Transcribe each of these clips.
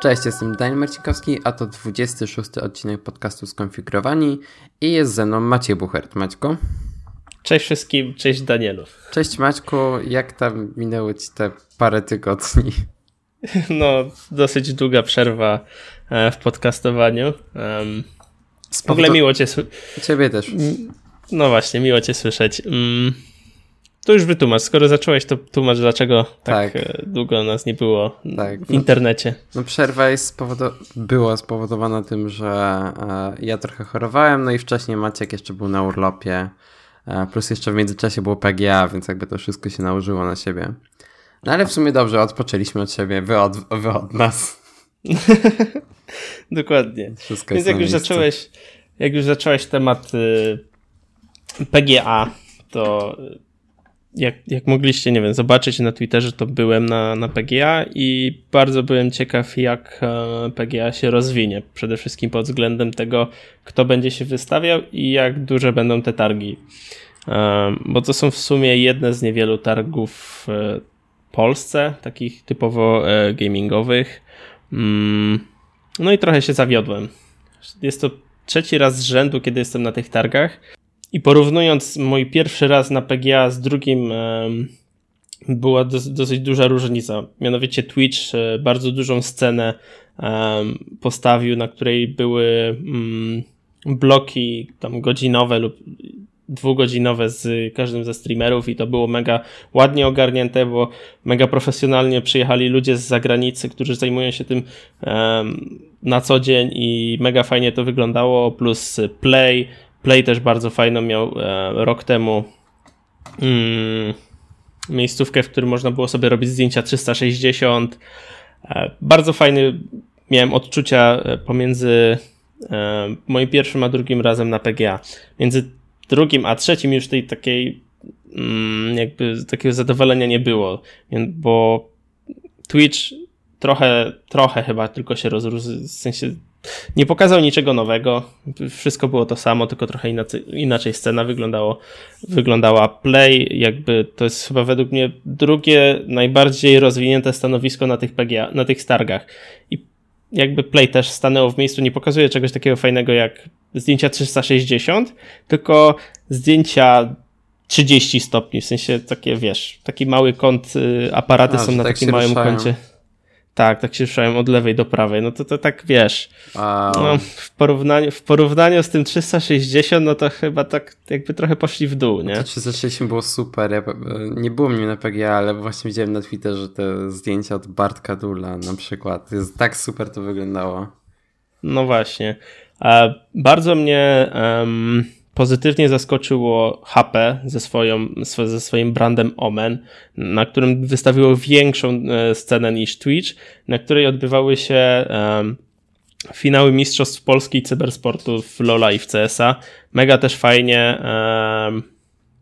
Cześć, jestem Daniel Marcinkowski, a to 26 odcinek podcastu Skonfigurowani i jest ze mną Maciej Buchert. Maćko? Cześć wszystkim, cześć Danielu. Cześć Maćku, jak tam minęły ci te parę tygodni? No, dosyć długa przerwa e, w podcastowaniu. Um, w ogóle miło cię słyszeć. Ciebie też. No właśnie, miło cię słyszeć. Um, to już wytłumacz. Skoro zacząłeś, to tłumacz, dlaczego tak, tak e, długo nas nie było tak. w internecie. No, no przerwa jest była spowodowana tym, że e, ja trochę chorowałem, no i wcześniej Maciek jeszcze był na urlopie, e, plus jeszcze w międzyczasie było PGA, więc jakby to wszystko się nałożyło na siebie. No ale w sumie dobrze, odpoczęliśmy od siebie, wy od, wy od nas. Dokładnie. Wszystko więc jak już, zacząłeś, jak już zacząłeś temat y, PGA, to jak, jak mogliście, nie wiem, zobaczyć na Twitterze, to byłem na, na PGA i bardzo byłem ciekaw, jak e, PGA się rozwinie. Przede wszystkim pod względem tego, kto będzie się wystawiał i jak duże będą te targi. E, bo to są w sumie jedne z niewielu targów w Polsce, takich typowo e, gamingowych. Mm, no i trochę się zawiodłem. Jest to trzeci raz z rzędu, kiedy jestem na tych targach i porównując mój pierwszy raz na PGA z drugim, była dosyć duża różnica. Mianowicie Twitch e, bardzo dużą scenę postawił, na której były mm, bloki tam godzinowe lub dwugodzinowe z każdym ze streamerów i to było mega ładnie ogarnięte, bo mega profesjonalnie przyjechali ludzie z zagranicy, którzy zajmują się tym um, na co dzień i mega fajnie to wyglądało, plus play, Play też bardzo fajną miał e, rok temu mm, miejscówkę, w którym można było sobie robić zdjęcia 360. E, bardzo fajny miałem odczucia e, pomiędzy moim pierwszym a drugim razem na PGA. Między drugim a trzecim już tej takiej mm, jakby takiego zadowolenia nie było, bo Twitch trochę, trochę chyba tylko się rozrósł, w sensie nie pokazał niczego nowego. Wszystko było to samo, tylko trochę inaczej, inaczej scena wyglądało, wyglądała. Play, jakby to jest chyba według mnie drugie najbardziej rozwinięte stanowisko na tych PGA, na tych stargach. I jakby Play też stanęło w miejscu, nie pokazuje czegoś takiego fajnego jak zdjęcia 360, tylko zdjęcia 30 stopni, w sensie takie, wiesz, taki mały kąt, y, aparaty A, są na tak takim małym ruszają. kącie. Tak, tak się ruszałem od lewej do prawej. No to, to tak wiesz. Wow. No, w, porównaniu, w porównaniu z tym 360, no to chyba tak jakby trochę poszli w dół, nie? To 360 było super. Ja, nie było mnie na PGA, ale właśnie widziałem na Twitterze te zdjęcia od Bartka Dula na przykład. Jest tak super to wyglądało. No właśnie. E, bardzo mnie. Um, pozytywnie zaskoczyło HP ze, swoją, ze swoim brandem Omen, na którym wystawiło większą e, scenę niż Twitch, na której odbywały się um, finały Mistrzostw Polski Cybersportu w LoL'a i w CS'a. Mega też fajnie um,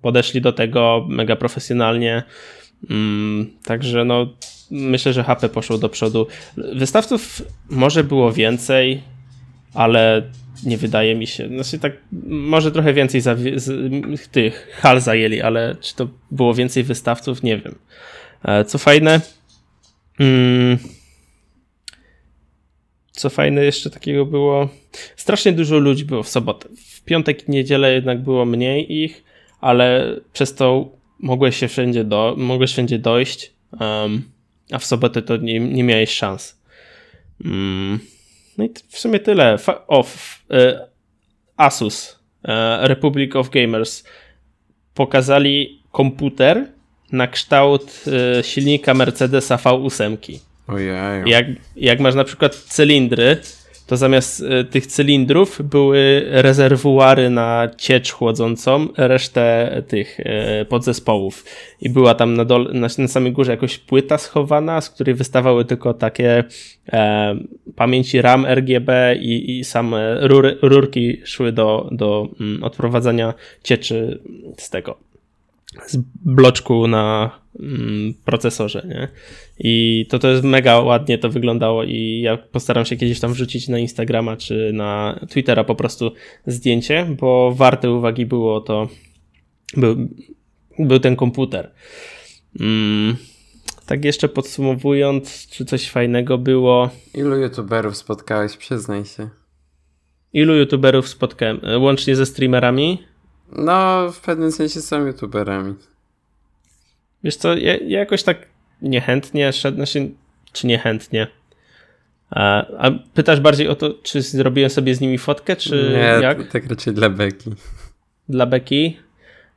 podeszli do tego, mega profesjonalnie. Um, także no, myślę, że HP poszło do przodu. Wystawców może było więcej, ale nie wydaje mi się. Znaczy tak, może trochę więcej z, tych hal zajęli, ale czy to było więcej wystawców? Nie wiem. E, co fajne, mm, co fajne jeszcze takiego było, strasznie dużo ludzi było w sobotę. W piątek i niedzielę jednak było mniej ich, ale przez to mogłeś się wszędzie, do, mogłeś wszędzie dojść, um, a w sobotę to nie, nie miałeś szans. Mm. No i w sumie tyle. o, e, Asus, e, Republic of Gamers, pokazali komputer na kształt e, silnika Mercedesa V8. Ojej. Jak, jak masz na przykład cylindry, to zamiast e, tych cylindrów były rezerwuary na ciecz chłodzącą, resztę tych e, podzespołów. I była tam na, dole, na, na samej górze jakoś płyta schowana, z której wystawały tylko takie e, pamięci RAM RGB i, i same rury, rurki szły do, do mm, odprowadzania cieczy z tego z bloczku na mm, procesorze, nie? I to to jest mega ładnie to wyglądało i ja postaram się kiedyś tam wrzucić na Instagrama czy na Twittera po prostu zdjęcie, bo warte uwagi było to był, był ten komputer. Mm, tak jeszcze podsumowując, czy coś fajnego było? Ilu youtuberów spotkałeś? Przyznaj się. Ilu youtuberów spotkałem? E, łącznie ze streamerami? No, w pewnym sensie są youtuberami. Wiesz co, ja, ja jakoś tak niechętnie szedłem, znaczy, czy niechętnie. A, a, pytasz bardziej o to, czy zrobiłem sobie z nimi fotkę, czy nie, jak? tak raczej dla Beki. Dla Beki?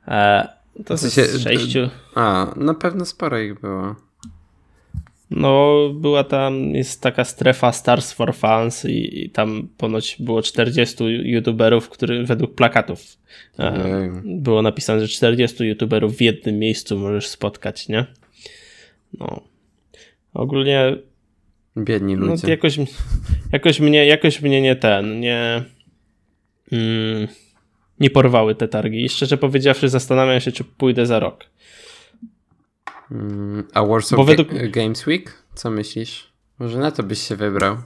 E, to w sensie, z sześciu. A, na pewno sporo ich było. No, była tam, jest taka strefa Stars for Fans i, i tam ponoć było 40 youtuberów, który według plakatów e, było napisane, że 40 youtuberów w jednym miejscu możesz spotkać, nie? No. Ogólnie Biedni no, ludzie. No, jakoś, jakoś, mnie, jakoś mnie nie ten, nie mm, nie porwały te targi. I szczerze powiedziawszy zastanawiam się, czy pójdę za rok. Mm, a Warsaw Bo według... Games Week? Co myślisz? Może na to byś się wybrał?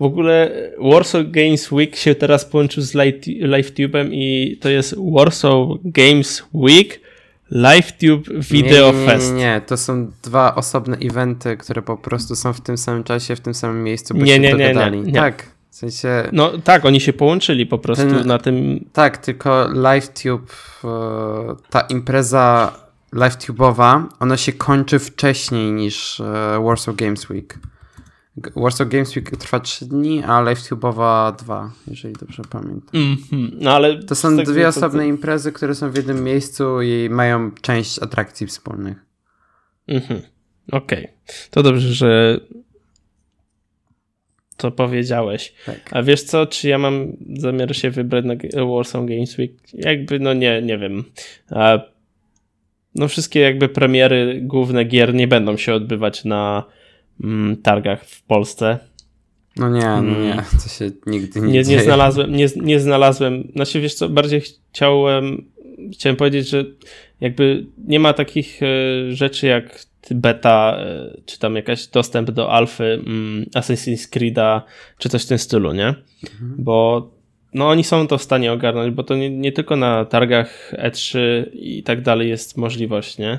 W ogóle Warsaw Games Week się teraz połączył z LiveTube'em i to jest Warsaw Games Week LiveTube Video nie, nie, Fest. Nie, nie, to są dwa osobne eventy, które po prostu są w tym samym czasie, w tym samym miejscu, bo nie, się nie, dogadali. Nie, nie, Tak, w sensie... No tak, oni się połączyli po prostu ten, na tym... Tak, tylko LiveTube, e, ta impreza LiveTube'owa, ona się kończy wcześniej niż e, Warsaw Games Week. Warsaw Games Week trwa 3 dni, a LiveTube'owa 2, jeżeli dobrze pamiętam. Mm -hmm. no, ale to są dwie osobne to... imprezy, które są w jednym miejscu i mają część atrakcji wspólnych. Mhm. Okej. Okay. To dobrze, że to powiedziałeś. Tak. A wiesz co, czy ja mam zamiar się wybrać na Warsaw Games Week? Jakby, no nie, nie wiem. A, no wszystkie jakby premiery główne gier nie będą się odbywać na mm, targach w Polsce. No nie, no nie, mm. to się nigdy nie, nie dzieje. Nie znalazłem, nie, nie znalazłem, znaczy wiesz co, bardziej chciałem, chciałem powiedzieć, że jakby nie ma takich e, rzeczy jak beta, e, czy tam jakaś dostęp do alfy mm, Assassin's Creed'a, czy coś w tym stylu, nie? Mhm. Bo no oni są to w stanie ogarnąć, bo to nie, nie tylko na targach E3 i tak dalej jest możliwość, nie?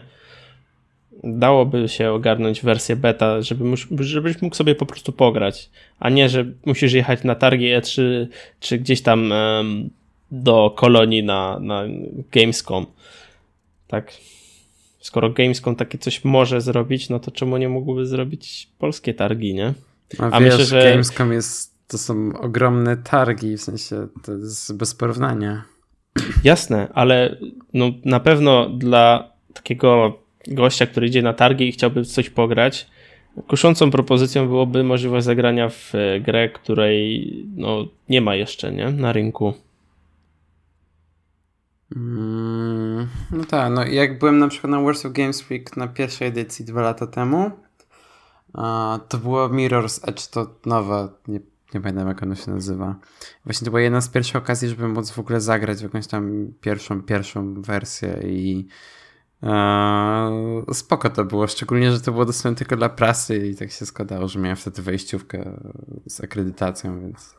dałoby się ogarnąć wersję beta, żeby, żebyś mógł sobie po prostu pograć, a nie, że musisz jechać na targi E3 czy gdzieś tam um, do kolonii na, na Gamescom. Tak. Skoro Gamescom takie coś może zrobić, no to czemu nie mógłby zrobić polskie targi, nie? A, a wiesz, myślę, że Gamescom jest, to są ogromne targi, w sensie to jest bez porównania. Jasne, ale no, na pewno dla takiego gościa, który idzie na targi i chciałby coś pograć, kuszącą propozycją byłoby możliwość zagrania w e, grę, której no, nie ma jeszcze nie? na rynku. Mm, no tak, no jak byłem na przykład na Warsaw Games Week na pierwszej edycji dwa lata temu, to było Mirror's Edge, to nowe, nie, nie pamiętam jak ono się nazywa. Właśnie to była jedna z pierwszych okazji, żeby móc w ogóle zagrać w jakąś tam pierwszą, pierwszą wersję i Eee, spoko to było, szczególnie, że to było dostępne tylko dla prasy i tak się składało, że miałem wtedy wejściówkę z akredytacją, więc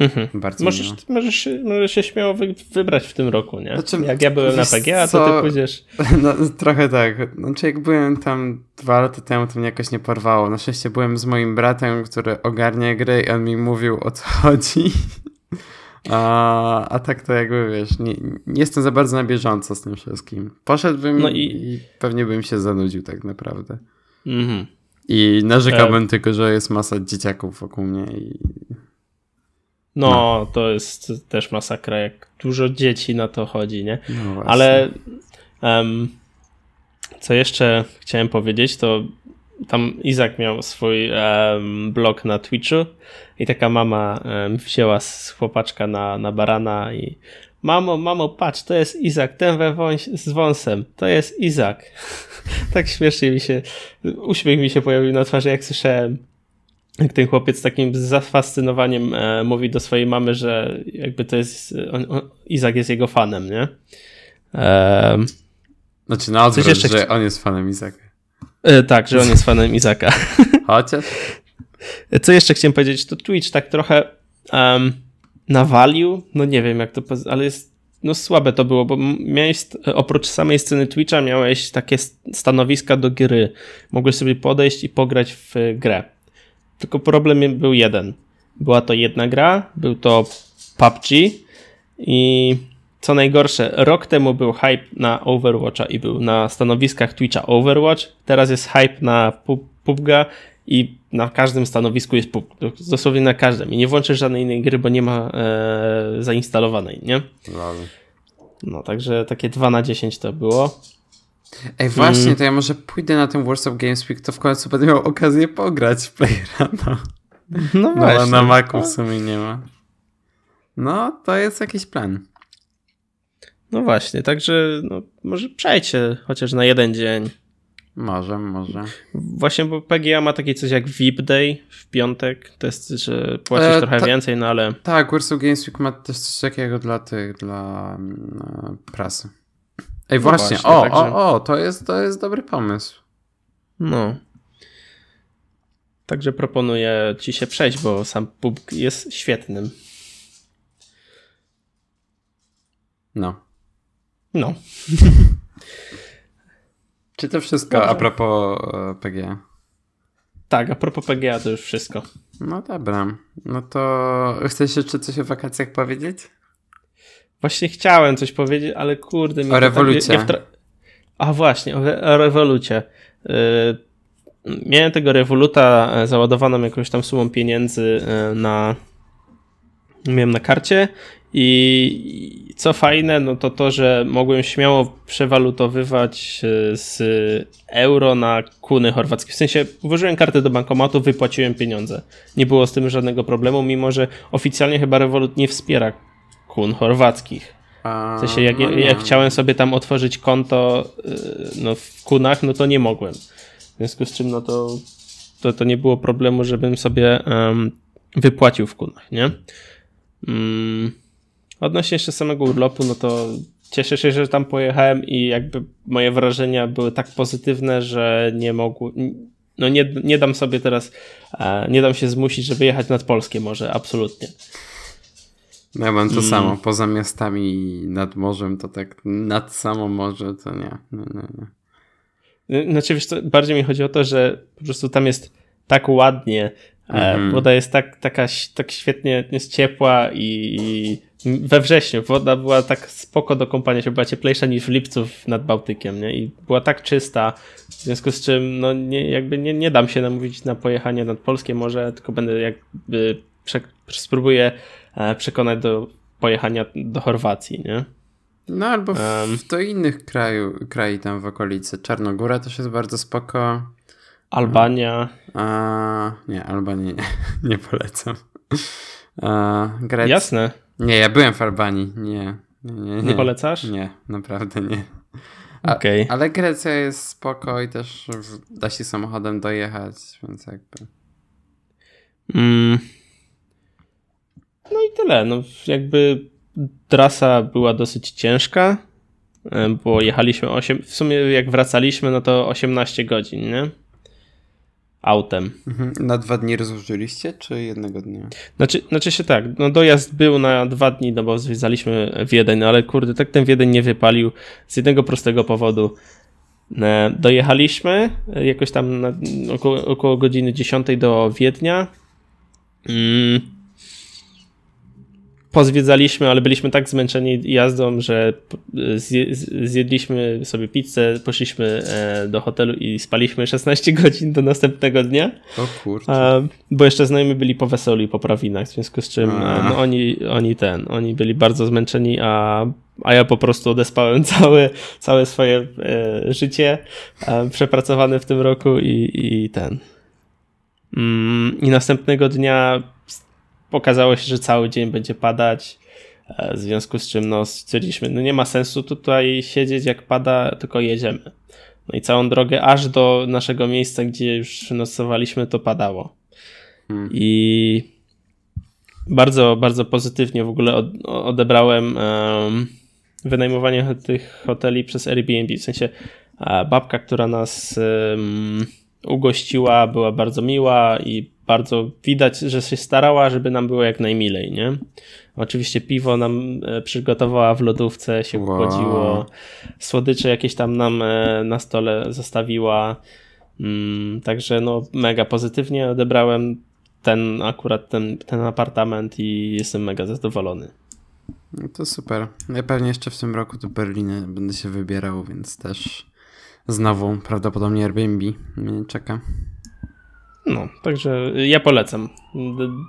mhm. bardzo możesz, możesz, możesz się śmiało wybrać w tym roku, nie? Znaczy, jak ja byłem na PGA, to ty pójdziesz... No, trochę tak. Znaczy jak byłem tam dwa lata temu, to mnie jakoś nie porwało. Na szczęście byłem z moim bratem, który ogarnia gry i on mi mówił o co chodzi. A, a tak to jakby wiesz, nie, nie, jestem za bardzo na bieżąco z tym wszystkim. Poszedłbym no i... i pewnie bym się zanudził tak naprawdę. Mhm. I narzekałbym e... tylko, że jest masa dzieciaków wokół mnie i... No, no, to jest też masakra, jak dużo dzieci na to chodzi, nie? No Ale um, co jeszcze chciałem powiedzieć, to tam Izak miał swój um, blog na Twitchu i taka mama um, wzięła z chłopaczka na, na barana i mamo, mamo, patrz, to jest Izak, ten we wąś, z wąsem, to jest Izak. tak śmiesznie mi się, uśmiech mi się pojawił na twarzy, jak słyszałem, jak ten chłopiec takim zafascynowaniem e, mówi do swojej mamy, że jakby to jest, on, on, Izak jest jego fanem, nie? E, znaczy na odwrót, że on jest fanem Izaka. E, tak, że on jest fanem Izaka. Chociaż. Co jeszcze chciałem powiedzieć, to Twitch tak trochę um, nawalił, no nie wiem jak to, ale jest no słabe to było, bo miałeś oprócz samej sceny Twitcha miałeś takie stanowiska do gry. Mogłeś sobie podejść i pograć w grę. Tylko problem był jeden. Była to jedna gra, był to PUBG i co najgorsze, rok temu był hype na Overwatcha i był na stanowiskach Twitcha Overwatch, teraz jest hype na PUBG'a i na każdym stanowisku jest PUBG, dosłownie na każdym i nie włączysz żadnej innej gry, bo nie ma e, zainstalowanej, nie? No, także takie 2 na 10 to było. Ej, właśnie, mm. to ja może pójdę na ten of Games Week, to w końcu będę miał okazję pograć w Playrana. No właśnie. No, na Macu w sumie nie ma. No, to jest jakiś plan. No właśnie, także no, może przejdźcie chociaż na jeden dzień. Może, może. Właśnie, bo PGA ma takie coś jak VIP Day w piątek. To jest, że płacisz e, trochę ta, więcej, no ale. Tak, Warsaw Games Week ma też coś takiego dla tych, dla no, prasy. Ej, no właśnie, właśnie, o, także... o, o, to jest, to jest dobry pomysł. No. Także proponuję ci się przejść, bo sam PUBG jest świetnym. No. No. Czy to wszystko Dobrze. a propos e, PGA? Tak, a propos PGA to już wszystko. No dobra. No to chcesz jeszcze coś o wakacjach powiedzieć? Właśnie chciałem coś powiedzieć, ale kurde... O rewolucie. Tak, a właśnie, o, o rewolucie. Yy, miałem tego rewoluta e, załadowaną jakąś tam sumą pieniędzy yy, na... Miałem na karcie i co fajne, no to to, że mogłem śmiało przewalutowywać e, z euro na kuny chorwackie. W sensie włożyłem kartę do bankomatu, wypłaciłem pieniądze. Nie było z tym żadnego problemu, mimo że oficjalnie chyba Revolut nie wspiera kun chorwackich. W sensie jak, no jak chciałem sobie tam otworzyć konto e, no, w kunach, no to nie mogłem. W związku z czym no to, to, to nie było problemu, żebym sobie um, wypłacił w kunach, nie? Mm. Odnośnie jeszcze samego urlopu, no to cieszę się, że tam pojechałem i jakby moje wrażenia były tak pozytywne, że nie mogły, no nie, nie dam sobie teraz, e, nie dam się zmusić, żeby jechać nad polskie morze, absolutnie. No ja mam to mm. samo, poza miastami i nad morzem, to tak nad samo morze to nie, nie, nie, nie. Znaczy wiesz co, bardziej mi chodzi o to, że po prostu tam jest tak ładnie, mm. woda jest tak, taka, tak świetnie, jest ciepła i, i we wrześniu woda była tak spoko do kąpania się, była cieplejsza niż w lipcu nad Bałtykiem, nie? I była tak czysta, w związku z czym no nie, jakby nie, nie dam się namówić na pojechanie nad Polskie Morze, tylko będę jakby prze, spróbuję przekonać do pojechania do Chorwacji, nie? No albo w, um, do innych kraju, krajów tam w okolicy. Czarnogóra też jest bardzo spoko. Albania. A, nie, Albanii nie, nie polecam. A, Grec... Jasne. Nie, ja byłem w Albanii. Nie. Nie, nie, nie. nie polecasz? Nie, naprawdę nie. A, okay. Ale Grecja jest spoko i też da się samochodem dojechać, więc jakby. Mm. No i tyle. No, jakby trasa była dosyć ciężka, e, bo jechaliśmy 8, w sumie jak wracaliśmy, no to 18 godzin, nie? autem. Mhm. Na dwa dni rozłożyliście, czy jednego dnia? Znaczy, znaczy się tak, no dojazd był na dwa dni, no bo zwiedzaliśmy Wiedeń, no ale kurde, tak ten Wiedeń nie wypalił z jednego prostego powodu. E, dojechaliśmy jakoś tam około, około godziny 10 do Wiednia. Mm pozwiedzaliśmy, ale byliśmy tak zmęczeni jazdą, że zjedliśmy sobie pizzę, poszliśmy e, do hotelu i spaliśmy 16 godzin do następnego dnia. O kurczę. Bo jeszcze znajomi byli po weselu i po prawinach, w związku z czym e, no, oni, oni ten, oni byli bardzo zmęczeni, a, a ja po prostu odespałem całe, całe swoje e, życie przepracowane w tym roku i, i ten. Mm, I następnego dnia Pokazało się, że cały dzień będzie padać, e, w związku z czym no, stwierdziliśmy, no nie ma sensu tutaj siedzieć jak pada, tylko jedziemy. No i całą drogę aż do naszego miejsca, gdzie już nocowaliśmy, to padało. Hmm. I bardzo, bardzo pozytywnie w ogóle odebrałem um, wynajmowanie tych hoteli przez Airbnb. W sensie babka, która nas um, ugościła, była bardzo miła i bardzo widać, że się starała, żeby nam było jak najmilej, nie? Oczywiście piwo nam e, przygotowała w lodówce, się wow. chłodziło, słodycze jakieś tam nam e, na stole zostawiła. Mm, także no mega pozytywnie odebrałem ten akurat ten, ten apartament i jestem mega zadowolony. No to super. Ja pewnie jeszcze w tym roku do Berliny będę się wybierał, więc też znowu prawdopodobnie Airbnb mnie czeka. No, także ja polecam.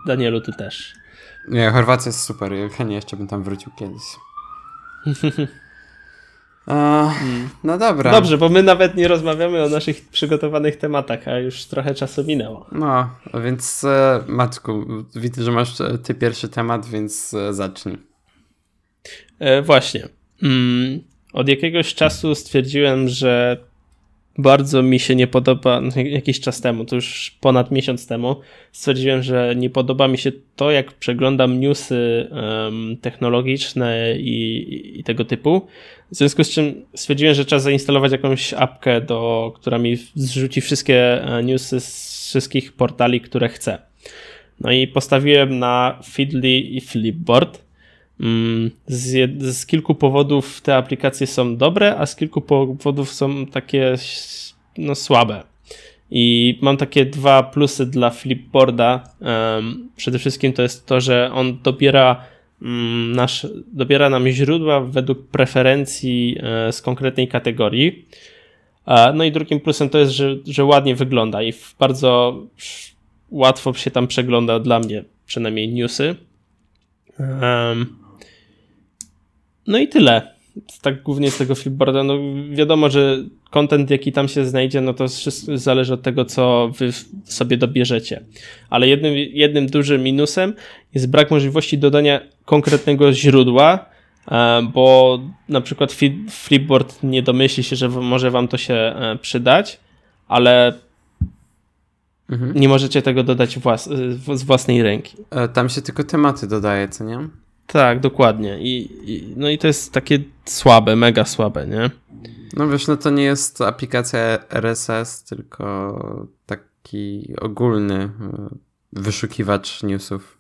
Danielu, ty też. Nie, Chorwacja jest super. Ja chętnie jeszcze bym tam wrócił kiedyś. Hmm. no dobra. Dobrze, bo my nawet nie rozmawiamy o naszych przygotowanych tematach, a już trochę czasu minęło. No, więc e, Maćku, widzę, że masz e, ty pierwszy temat, więc e, zacznij. E, właśnie. Mm, od jakiegoś czasu stwierdziłem, że bardzo mi się nie podoba, no, jakiś czas temu, to już ponad miesiąc temu, stwierdziłem, że nie podoba mi się to, jak przeglądam newsy um, technologiczne i, i, tego typu. W związku z czym stwierdziłem, że trzeba zainstalować jakąś apkę, do, która mi zrzuci wszystkie e, newsy z wszystkich portali, które chcę. No i postawiłem na Feedly i Flipboard. Mm, z, z, kilku powodów te aplikacje są dobre, a z kilku powodów są takie no, słabe. I mam takie dwa plusy dla Flipboarda. Przede wszystkim to jest to, że on dobiera, um, nasz, dobiera nam źródła według preferencji e, z konkretnej kategorii. E, no i drugim plusem to jest, że, że ładnie wygląda i bardzo łatwo się tam przegląda dla mnie przynajmniej newsy. Um, no i tyle. Tak głównie z tego flipboarda. No wiadomo, że content jaki tam się znajdzie, no to wszystko zależy od tego, co wy sobie dobierzecie. Ale jednym, jednym dużym minusem jest brak możliwości dodania konkretnego źródła, e, bo na przykład Flipboard nie domyśli się, że może wam to się e, przydać, ale mhm. nie możecie tego dodać włas z własnej ręki. E, tam się tylko tematy dodaje, co nie? Tak, dokładnie. I, I, no i to jest takie słabe, mega słabe, nie? No wiesz, no to nie jest aplikacja RSS, tylko taki ogólny e, wyszukiwacz newsów.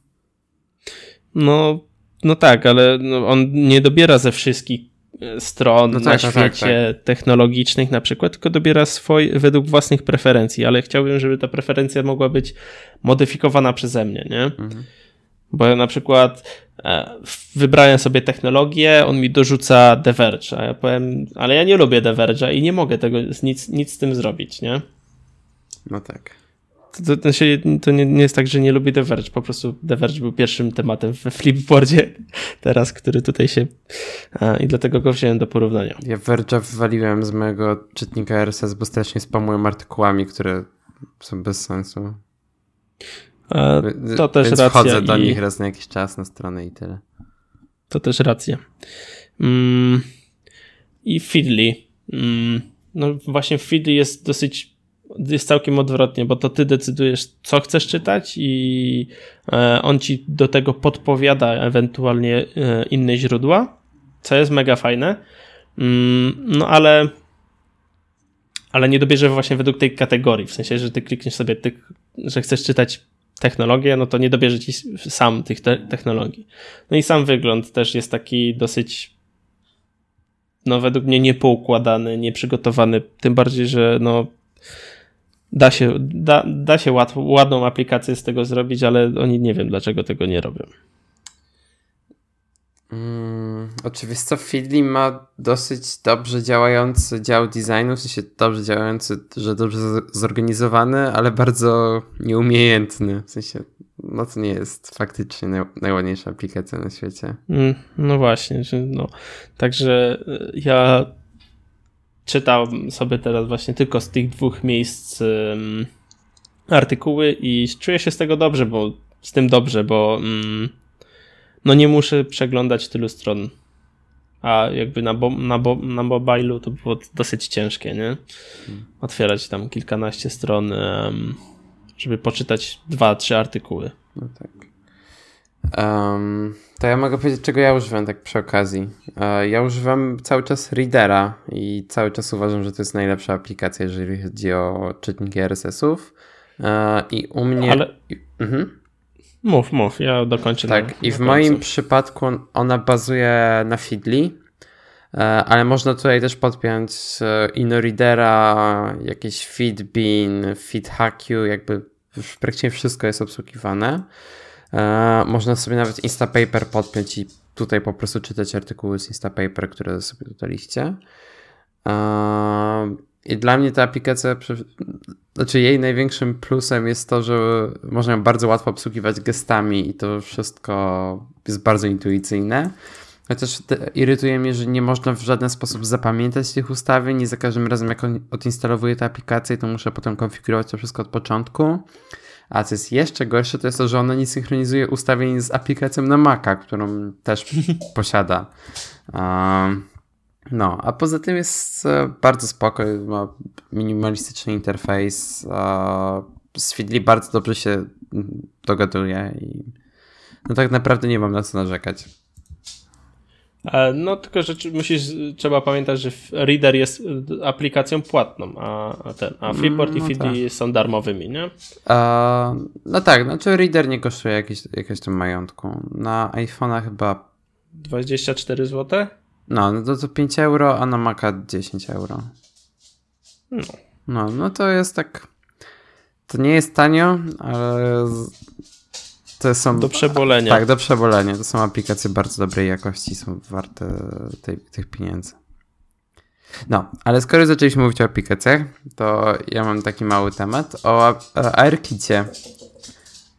No, no tak, ale no on nie dobiera ze wszystkich e, stron no tak, na no tak, świecie tak, tak. technologicznych na przykład, tylko dobiera swój według własnych preferencji, ale chciałbym, żeby ta preferencja mogła być modyfikowana przeze mnie, nie? Mhm. Bo na przykład e, wybrałem sobie technologię, on mi dorzuca Diverge, a ja powiem, ale ja nie lubię Diverge'a i nie mogę tego nic, nic z tym zrobić, nie? No tak. To, to, to nie, nie, jest tak, że nie lubię Diverge, po prostu Diverge był pierwszym tematem we Flipboardzie teraz, który tutaj się a, i dlatego go wziąłem do porównania. Ja Verge'a wywaliłem z mojego czytnika RSS, bo strasznie spamują artykułami, które są bez sensu. To też Więc racja. wchodzę do nich raz na jakiś czas na stronę i tyle. To też racja. Mm, I Feedly. Mm, no właśnie Feedly jest dosyć jest całkiem odwrotnie, bo to ty decydujesz, co chcesz czytać i e, on ci do tego podpowiada ewentualnie e, inne źródła, co jest mega fajne. Mm, no ale ale nie dobierze właśnie według tej kategorii, w sensie, że ty klikniesz sobie, ty, że chcesz czytać technologię, no to nie dobierze ci sam tych te technologii. No i sam wygląd też jest taki dosyć no według mnie niepoukładany, nieprzygotowany, tym bardziej, że no da się, da, da się łatwo, ładną aplikację z tego zrobić, ale oni nie wiem dlaczego tego nie robią. Mm, oczywiście Feedly ma dosyć dobrze działający dział designu, w sensie dobrze działający, że dobrze zorganizowany, ale bardzo nieumiejętny. W sensie, no to nie jest faktycznie naj, najładniejsza aplikacja na świecie. Mm, no właśnie, no. Także y, ja czytałem sobie teraz właśnie tylko z tych dwóch miejsc artykuły i czuję się z tego dobrze, bo z tym dobrze, bo um, no nie muszę przeglądać tylu stron. A jakby na, bo, na, bo, na mobilu to było dosyć ciężkie, nie? Otwierać tam kilkanaście stron, żeby poczytać dwa, trzy artykuły. No tak. Um, to ja mogę powiedzieć, czego ja używam tak przy okazji. Uh, ja używam cały czas Readera i cały czas uważam, że to jest najlepsza aplikacja, jeżeli chodzi o czytniki RSS-ów. I u mnie. Ale... Mhm. Mów, mów, ja dokończę. Tak, na, i w moim przypadku ona bazuje na Feedly, ale można tutaj też podpiąć InnoReadera, jakieś Feedbean, FeedHackU, jakby w praktycznie wszystko jest obsługiwane. Można sobie nawet Instapaper podpiąć i tutaj po prostu czytać artykuły z Instapaper, które sobie dodaliście. I dla mnie ta aplikacja, znaczy jej największym plusem jest to, że można ją bardzo łatwo obsługiwać gestami i to wszystko jest bardzo intuicyjne. Chociaż irytuje mnie, że nie można w żaden sposób zapamiętać tych ustawień i za każdym razem jak odinstalowuję tę aplikację, to muszę potem konfigurować to wszystko od początku. A co jest jeszcze gorsze, to jest to, że ona nie synchronizuje ustawień z aplikacją na Maca, którą też posiada. Um, no, a poza tym jest e, bardzo spoko, ma minimalistyczny interfejs, z Feedly bardzo dobrze się dogaduje i no tak naprawdę nie mam na co narzekać. E, no, tylko że musisz, trzeba pamiętać, że Reader jest aplikacją płatną, a, ten, a Freeport mm, no i Feedly tak. są darmowymi, nie? A, no tak, znaczy Reader nie kosztuje jakieś tam majątku. Na iPhone'a chyba 24 zł? No, no to, to 5 euro, a na Maca 10 euro. No. No, no to jest tak. To nie jest tanio, ale to są. Do przebolenia. Tak, do przebolenia. To są aplikacje bardzo dobrej jakości, są warte tej, tych pieniędzy. No, ale skoro zaczęliśmy mówić o aplikacjach, to ja mam taki mały temat o AirKicie.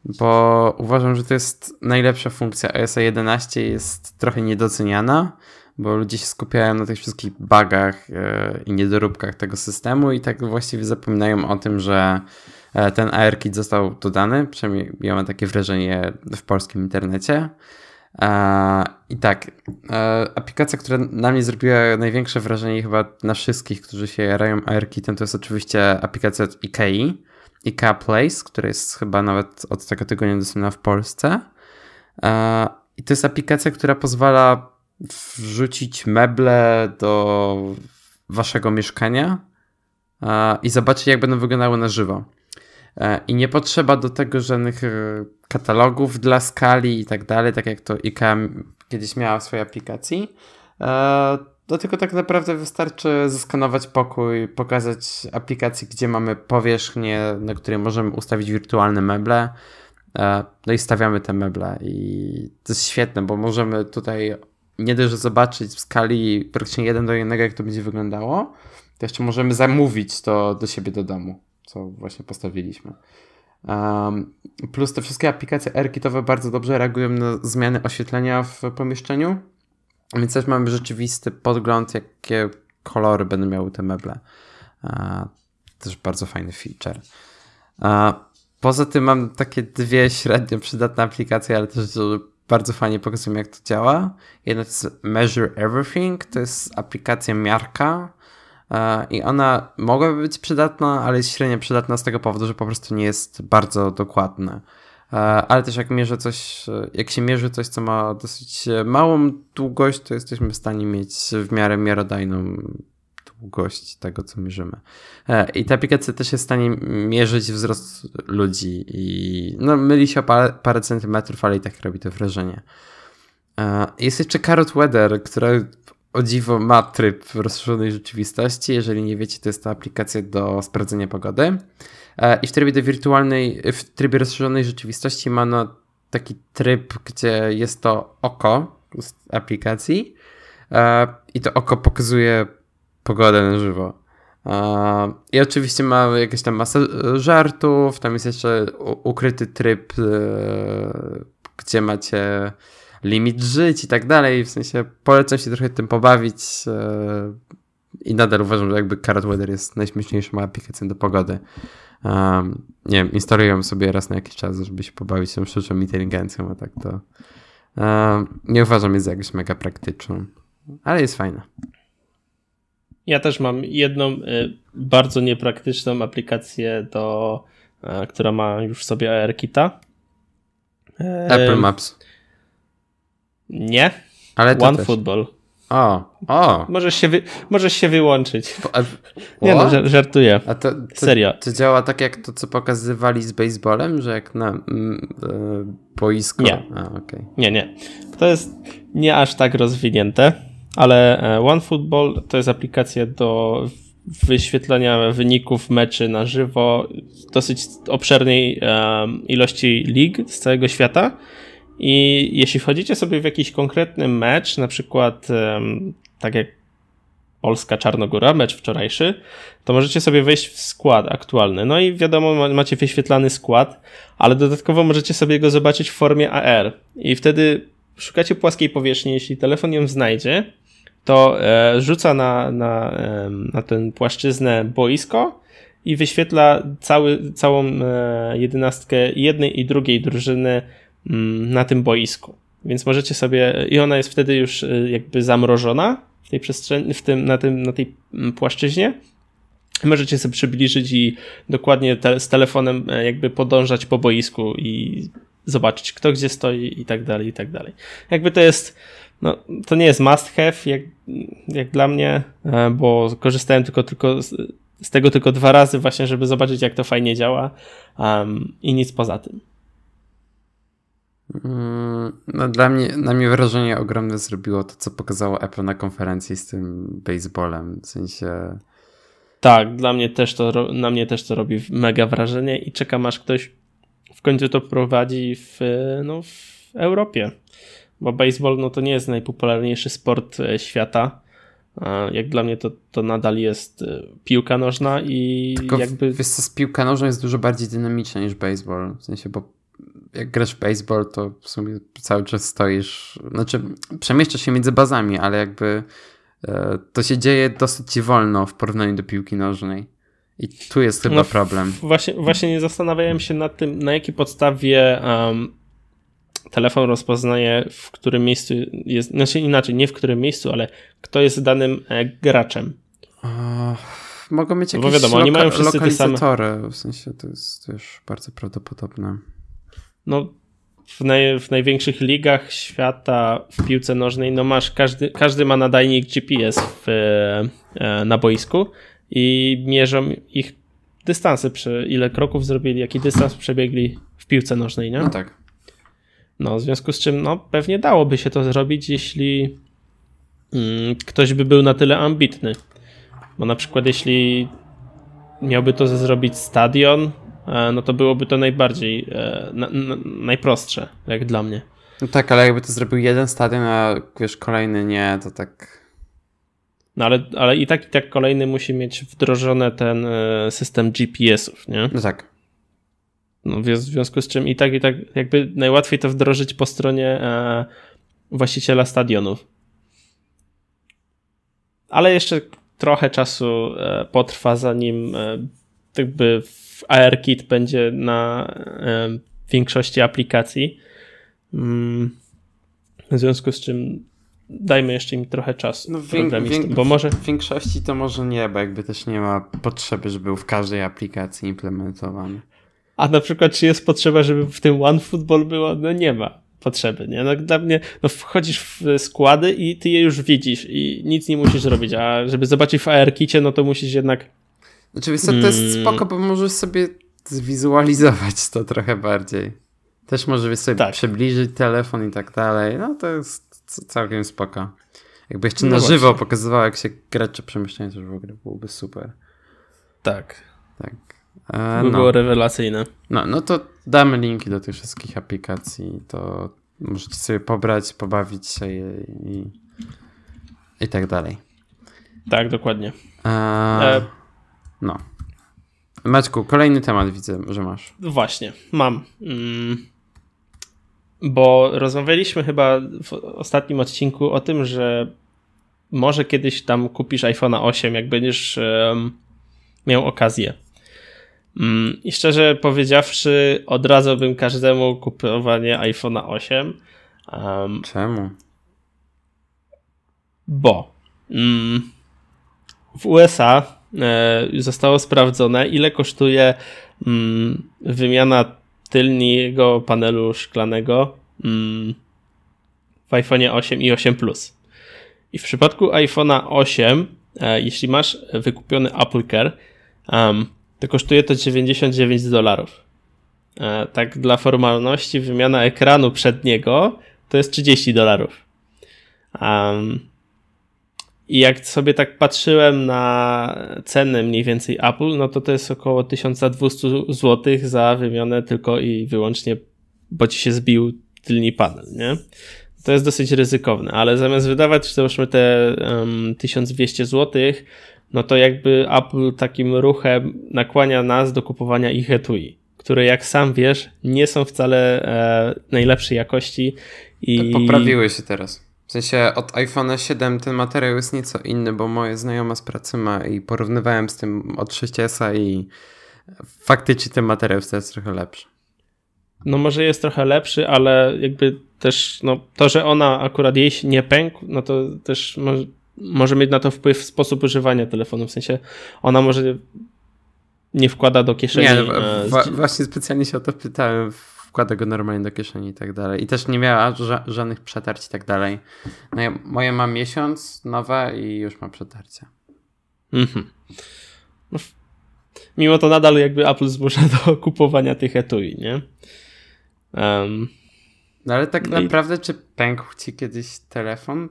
Bo uważam, że to jest najlepsza funkcja iOS 11, jest trochę niedoceniana bo ludzie się skupiają na tych wszystkich bugach e, i niedoróbkach tego systemu i tak właściwie zapominają o tym, że e, ten ARKit został dodany, przynajmniej ja mam takie wrażenie w polskim internecie. E, I tak, aplikacja, która na mnie zrobiła największe wrażenie chyba na wszystkich, którzy się jarają ARKitem, to jest oczywiście aplikacja od IKEA, IKEA Place, która jest chyba nawet od tego tygodnia dostępna w Polsce. I to jest aplikacja, która pozwala wrzucić meble do waszego mieszkania i zobaczyć, jak będą wyglądały na żywo. E, I nie potrzeba do tego żadnych e, katalogów dla skali i tak dalej, tak jak to IKEA kiedyś miała w swojej aplikacji. E, do tego tak naprawdę wystarczy zeskanować pokój, pokazać aplikację, gdzie mamy powierzchnię, na której możemy ustawić wirtualne meble. No i stawiamy te meble. I to jest świetne, bo możemy tutaj nie dość, że zobaczyć w skali praktycznie jeden do jednego, jak to będzie wyglądało, to jeszcze możemy zamówić to do siebie do domu, co właśnie postawiliśmy. Um, plus te wszystkie aplikacje AirKitowe bardzo dobrze reagują na zmiany oświetlenia w pomieszczeniu, więc też mamy rzeczywisty podgląd, jakie kolory będą miały te meble. Uh, też bardzo fajny feature. Uh, poza tym mam takie dwie średnio przydatne aplikacje, ale też bardzo fajnie pokazują, jak to działa. Jedna to jest Measure Everything, to jest aplikacja miarka e, i ona mogłaby być przydatna, ale jest średnio przydatna z tego powodu, że po prostu nie jest bardzo dokładna. E, ale też jak mierzę coś, jak się mierzy coś, co ma dosyć małą długość, to jesteśmy w stanie mieć w miarę miarodajną długość tego, co mierzymy. E, I ta aplikacja też jest w stanie mierzyć wzrost ludzi i no, myli się o parę, parę centymetrów, ale i tak robi to wrażenie. E, jest jeszcze Carrot Weather, która o dziwo ma tryb rozszerzonej rzeczywistości. Jeżeli nie wiecie, to jest to aplikacja do sprawdzenia pogody. E, I w trybie do wirtualnej, w trybie rozszerzonej rzeczywistości ma no taki tryb, gdzie jest to oko z aplikacji i to oko pokazuje pogodę na żywo. I oczywiście ma jakieś tam masę żartów, tam jest jeszcze ukryty tryb, e, gdzie macie limit żyć i tak dalej. W sensie polecam się trochę tym pobawić e, i nadal uważam, że jakby Carrot Weather jest najśmieszniejszą aplikacją do pogody. nie wiem, instaluję sobie raz na jakiś czas, żeby się pobawić tą sztuczną inteligencją, a tak to nie uważam jest jakąś mega praktyczną, ale jest fajna. Ja też mam jedną y, bardzo niepraktyczną aplikację, do, y, która ma już sobie ARKita. Apple Maps. Nie. Ale OneFootball. O, o. Możesz się, wy, możesz się wyłączyć. A, nie no, żartuję. A to, to, Serio. To działa tak jak to, co pokazywali z baseballem, że jak na mm, e, boisko? Nie. A, okay. nie, nie. To jest nie aż tak rozwinięte, ale e, OneFootball to jest aplikacja do wyświetlania wyników meczy na żywo dosyć obszernej ilości lig z całego świata. I jeśli wchodzicie sobie w jakiś konkretny mecz, na przykład tak jak Polska-Czarnogóra, mecz wczorajszy, to możecie sobie wejść w skład aktualny. No i wiadomo, macie wyświetlany skład, ale dodatkowo możecie sobie go zobaczyć w formie AR. I wtedy szukacie płaskiej powierzchni, jeśli telefon ją znajdzie, to e, rzuca na, na, na tę płaszczyznę boisko i wyświetla cały, całą e, jedenastkę jednej i drugiej drużyny mm, na tym boisku. Więc możecie sobie, i ona jest wtedy już e, jakby zamrożona w tej przestrzeni, w tym, na, tym, na tej mm, płaszczyźnie. Możecie sobie przybliżyć i dokładnie te, z telefonem jakby podążać po boisku i zobaczyć, kto gdzie stoi i tak dalej, i tak dalej. Jakby to jest no, to nie jest must have, jak, jak dla mnie, e, bo korzystałem tylko, tylko z, z tego tylko dwa razy właśnie, żeby zobaczyć, jak to fajnie działa um, i nic poza tym. Mm, no, dla mnie, na mnie wrażenie ogromne zrobiło to, co pokazało Apple na konferencji z tym baseballem. W sensie. Tak, dla mnie też to, na mnie też to robi mega wrażenie i czekam, aż ktoś w końcu to prowadzi w, no, w Europie bo baseball no to nie jest najpopularniejszy sport e, świata. Jak dla mnie to, to nadal jest e, piłka nożna i Tylko jakby... Wiesz co, piłka nożna jest dużo bardziej dynamiczna niż baseball. W sensie, bo jak grasz w baseball, to w sumie cały czas stoisz, znaczy przemieszczasz się między bazami, ale jakby e, to się dzieje dosyć wolno w porównaniu do piłki nożnej. I tu jest chyba no, problem. Właśnie, właśnie nie zastanawiałem się nad tym, na jakiej podstawie um, telefon rozpoznaje, w którym miejscu jest, znaczy inaczej, nie w którym miejscu, ale kto jest danym e, graczem. Mogą mieć jakieś Bo wiadomo, oni mają wszyscy te same. W sensie to jest też bardzo prawdopodobne. No, w, naj, w największych ligach świata w piłce nożnej, no masz, każdy, każdy ma nadajnik GPS w, e, na boisku i mierzą ich dystanse, przy ile kroków zrobili, jaki dystans przebiegli w piłce nożnej, nie? No tak. No, w związku z czym, no, pewnie dałoby się to zrobić, jeśli mm, ktoś by był na tyle ambitny. Bo na przykład, jeśli miałby to zrobić stadion, e, no to byłoby to najbardziej, e, na, na, najprostsze, jak dla mnie. No tak, ale jakby to zrobił jeden stadion, a wiesz, kolejny nie, to tak. No ale, ale i tak, i tak kolejny musi mieć wdrożony ten e, system GPS-ów, nie? No tak. No, w związku z czym i tak, i tak jakby najłatwiej to wdrożyć po stronie e, właściciela stadionów. Ale jeszcze trochę czasu e, potrwa, zanim e, jakby ARKit będzie na e, większości aplikacji. Mm, w związku z czym dajmy jeszcze im trochę czasu. No, wiek, bo może... W większości to może nie, bo jakby też nie ma potrzeby, żeby był w każdej aplikacji implementowany. A na przykład, czy jest potrzeba, żeby w tym OneFootball było? No nie ma potrzeby, nie? No dla mnie, no wchodzisz w składy i ty je już widzisz i nic nie musisz robić, a żeby zobaczyć w ARKicie, no to musisz jednak... Znaczy, wiesz co, to jest hmm. spoko, bo możesz sobie zwizualizować to trochę bardziej. Też możesz sobie tak. przybliżyć telefon i tak dalej. No to jest całkiem spoko. Jakby jeszcze no na żywo pokazywało, jak się gracze przemieszczają, to już w ogóle byłoby super. Tak. Tak. E, by no. było rewelacyjne. No, no to damy linki do tych wszystkich aplikacji, to możecie sobie pobrać, pobawić się i, i, tak dalej. Tak, dokładnie. E, e... No. Maćku, kolejny temat widzę, że masz. Właśnie, mam. Mm, bo rozmawialiśmy chyba w ostatnim odcinku o tym, że może kiedyś tam kupisz iPhone'a 8, jak będziesz um, miał okazję. Mm, I szczerze powiedziawszy, odradzałbym każdemu kupowanie iPhone'a 8. Um, Czemu? Bo mm, w USA e, zostało sprawdzone, ile kosztuje mm, wymiana tylnego panelu szklanego w iPhone 8 i 8 Plus. I w przypadku iPhone'a 8, e, jeśli masz wykupiony Apple Care, um, to kosztuje to 99 dolarów. E, tak dla formalności wymiana ekranu przedniego to jest 30 dolarów. Um, I jak sobie tak patrzyłem na cenę mniej więcej Apple, no to to jest około 1200 zł za wymianę tylko i wyłącznie, bo ci się zbił tylni panel, nie? To jest dosyć ryzykowne, ale zamiast wydawać załóżmy te um, 1200 zł, no to jakby Apple takim ruchem nakłania nas do kupowania ich etui, które jak sam wiesz, nie są wcale e, najlepszej jakości. I... Poprawiły się teraz. W sensie od iPhone 7 ten materiał jest nieco inny, bo moje znajoma z pracy ma i porównywałem z tym od 6S i faktycznie ten materiał jest trochę lepszy. No może jest trochę lepszy, ale jakby też no, to, że ona akurat jej nie pękł, no to też może, może mieć na to wpływ sposób używania telefonu. W sensie ona może nie wkłada do kieszeni. Nie, no, e, właśnie specjalnie się o to pytałem. Wkłada go normalnie do kieszeni i tak dalej. I też nie miała ża żadnych przetarć i tak dalej. No ja, moje ma miesiąc nowe i już ma przetarcie. Mhm. No, mimo to nadal jakby Apple zmusza do kupowania tych etui, nie? Um, no ale tak no naprawdę, i... czy pękł ci kiedyś telefon?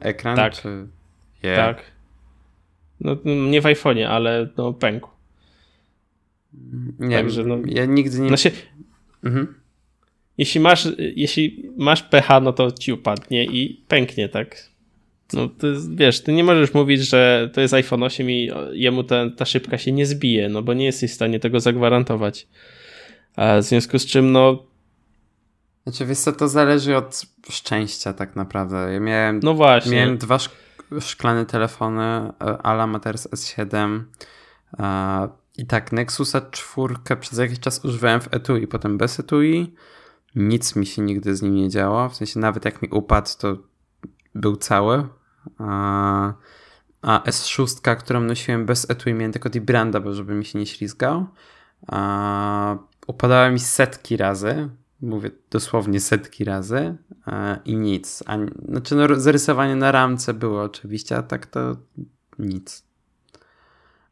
Ekran? Tak. Czy... Yeah. Tak. No, nie w iPhone'ie, ale no pękł. Nie Także, no, ja nigdy nie... Znaczy, mhm. jeśli, masz, jeśli masz pH, no to ci upadnie i pęknie, tak? No to jest, wiesz, ty nie możesz mówić, że to jest iPhone 8 i jemu ta, ta szybka się nie zbije, no bo nie jesteś w stanie tego zagwarantować. A w związku z czym, no znaczy, wiesz co, to zależy od szczęścia tak naprawdę. Ja miałem, no właśnie. miałem dwa szk szklane telefony, e, Ala Matters S7 e, i tak Nexusa 4 przez jakiś czas używałem w etui, potem bez etui. Nic mi się nigdy z nim nie działo. W sensie nawet jak mi upadł, to był cały. A, a S6, którą nosiłem bez etui, miałem tylko Branda, bo żeby mi się nie ślizgał. A, mi setki razy, mówię dosłownie setki razy e, i nic. A, znaczy no, zarysowanie na ramce było oczywiście, a tak to nic.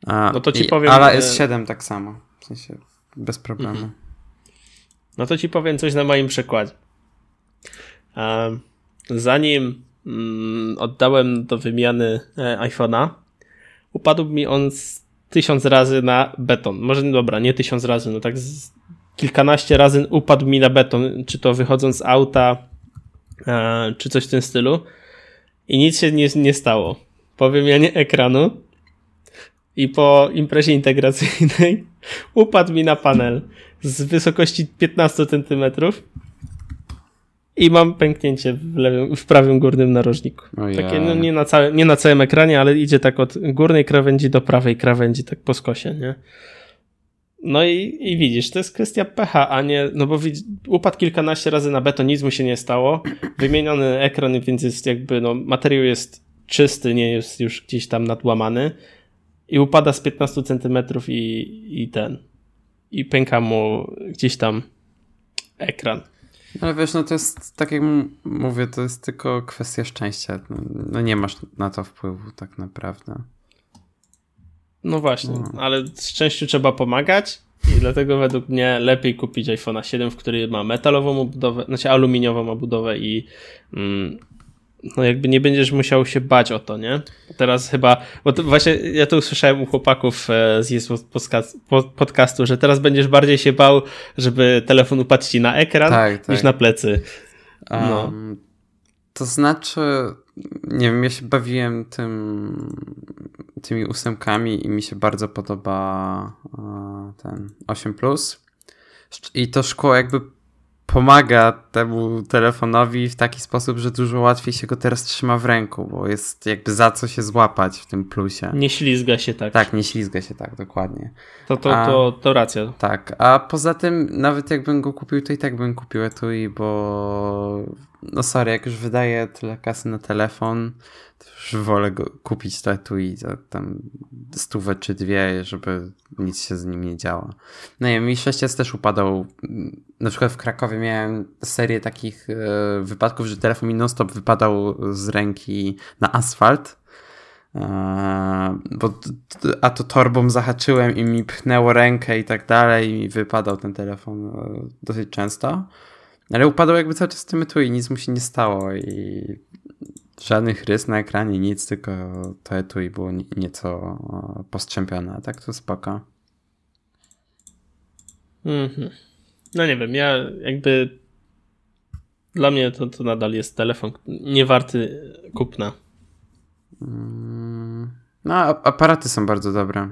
A, no to ci powiem. Ale e, S7 tak samo. W sensie bez problemu. Mhm. No to ci powiem coś na moim przykładzie. Zanim mm, oddałem do wymiany e, iPhone'a, upadł mi on tysiąc razy na beton. Może dobra, nie tysiąc razy, no tak z kilkanaście razy upadł mi na beton, czy to wychodząc z auta, e, czy coś w tym stylu. I nic się nie, nie stało. Po wymianie ekranu i po imprezie integracyjnej upadł mi na panel z wysokości 15 cm i mam pęknięcie w, lewym, w prawym górnym narożniku. Takie no, nie, na całe, nie na całym ekranie, ale idzie tak od górnej krawędzi do prawej krawędzi, tak po skosie, nie? No i, i widzisz, to jest kwestia pecha, a nie, no bo upadł kilkanaście razy na beton, nic mu się nie stało. Wymieniony ekran, więc jest jakby, no materiał jest czysty, nie jest już gdzieś tam nadłamany i upada z 15 centymetrów i, i ten, i pęka mu gdzieś tam ekran. Ale wiesz, no to jest, tak jak mówię, to jest tylko kwestia szczęścia. No, no nie masz na to wpływu tak naprawdę. No właśnie, no. ale szczęściu trzeba pomagać i dlatego według mnie lepiej kupić iPhone'a 7, w który ma metalową obudowę, znaczy aluminiową obudowę i mm, no jakby nie będziesz musiał się bać o to, nie? Teraz chyba, bo to właśnie ja to usłyszałem u chłopaków e, z jest podcastu, że teraz będziesz bardziej się bał, żeby telefon upadł ci na ekran tak, tak. niż na plecy. No. Um, to znaczy, nie wiem, ja się bawiłem tym, tymi ósemkami i mi się bardzo podoba e, ten 8 Plus. I to szkło jakby pomaga temu telefonowi w taki sposób, że dużo łatwiej się go teraz trzyma w ręku, bo jest jakby za co się złapać w tym plusie. Nie ślizga się tak. Tak, nie ślizga się tak, dokładnie. To, to, a, to, to racja. Tak, a poza tym nawet jakbym go kupił, to i tak bym kupił etui, bo no sorry, jak już wydaję tyle kasy na telefon, wolę go kupić to etui za tam stówę czy dwie, żeby nic się z nim nie działo. No i mi 6S też upadał. Na przykład w Krakowie miałem serię takich e, wypadków, że telefon mi non-stop wypadał z ręki na asfalt. E, bo, a to torbą zahaczyłem i mi pchnęło rękę i tak dalej i wypadał ten telefon e, dosyć często. Ale upadał jakby cały czas z tym etui, nic mu się nie stało i Żadnych rys na ekranie, nic, tylko to etui było nieco postrzępione, a tak to spoko. Mhm. No nie wiem, ja jakby dla mnie to, to nadal jest telefon nie warty kupna. Mm. No, aparaty są bardzo dobre.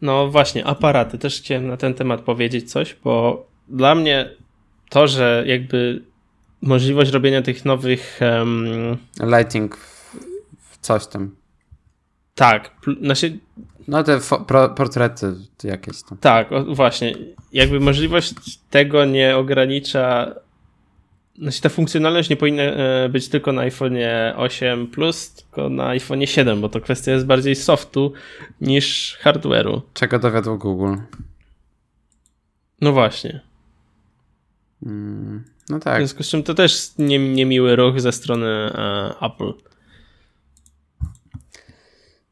No właśnie, aparaty. Też chciałem na ten temat powiedzieć coś, bo dla mnie to, że jakby możliwość robienia tych nowych. Um... Lighting w coś tam. Tak, znaczy. No te portrety jakieś tam. Tak, o, właśnie. Jakby możliwość tego nie ogranicza. Znaczy ta funkcjonalność nie powinna e, być tylko na iPhone 8 Plus, tylko na iPhone 7, bo to kwestia jest bardziej softu niż hardware'u. Czego dowiadło Google? No właśnie. Hmm. No tak. W związku z czym to też nie, niemiły ruch ze strony e, Apple.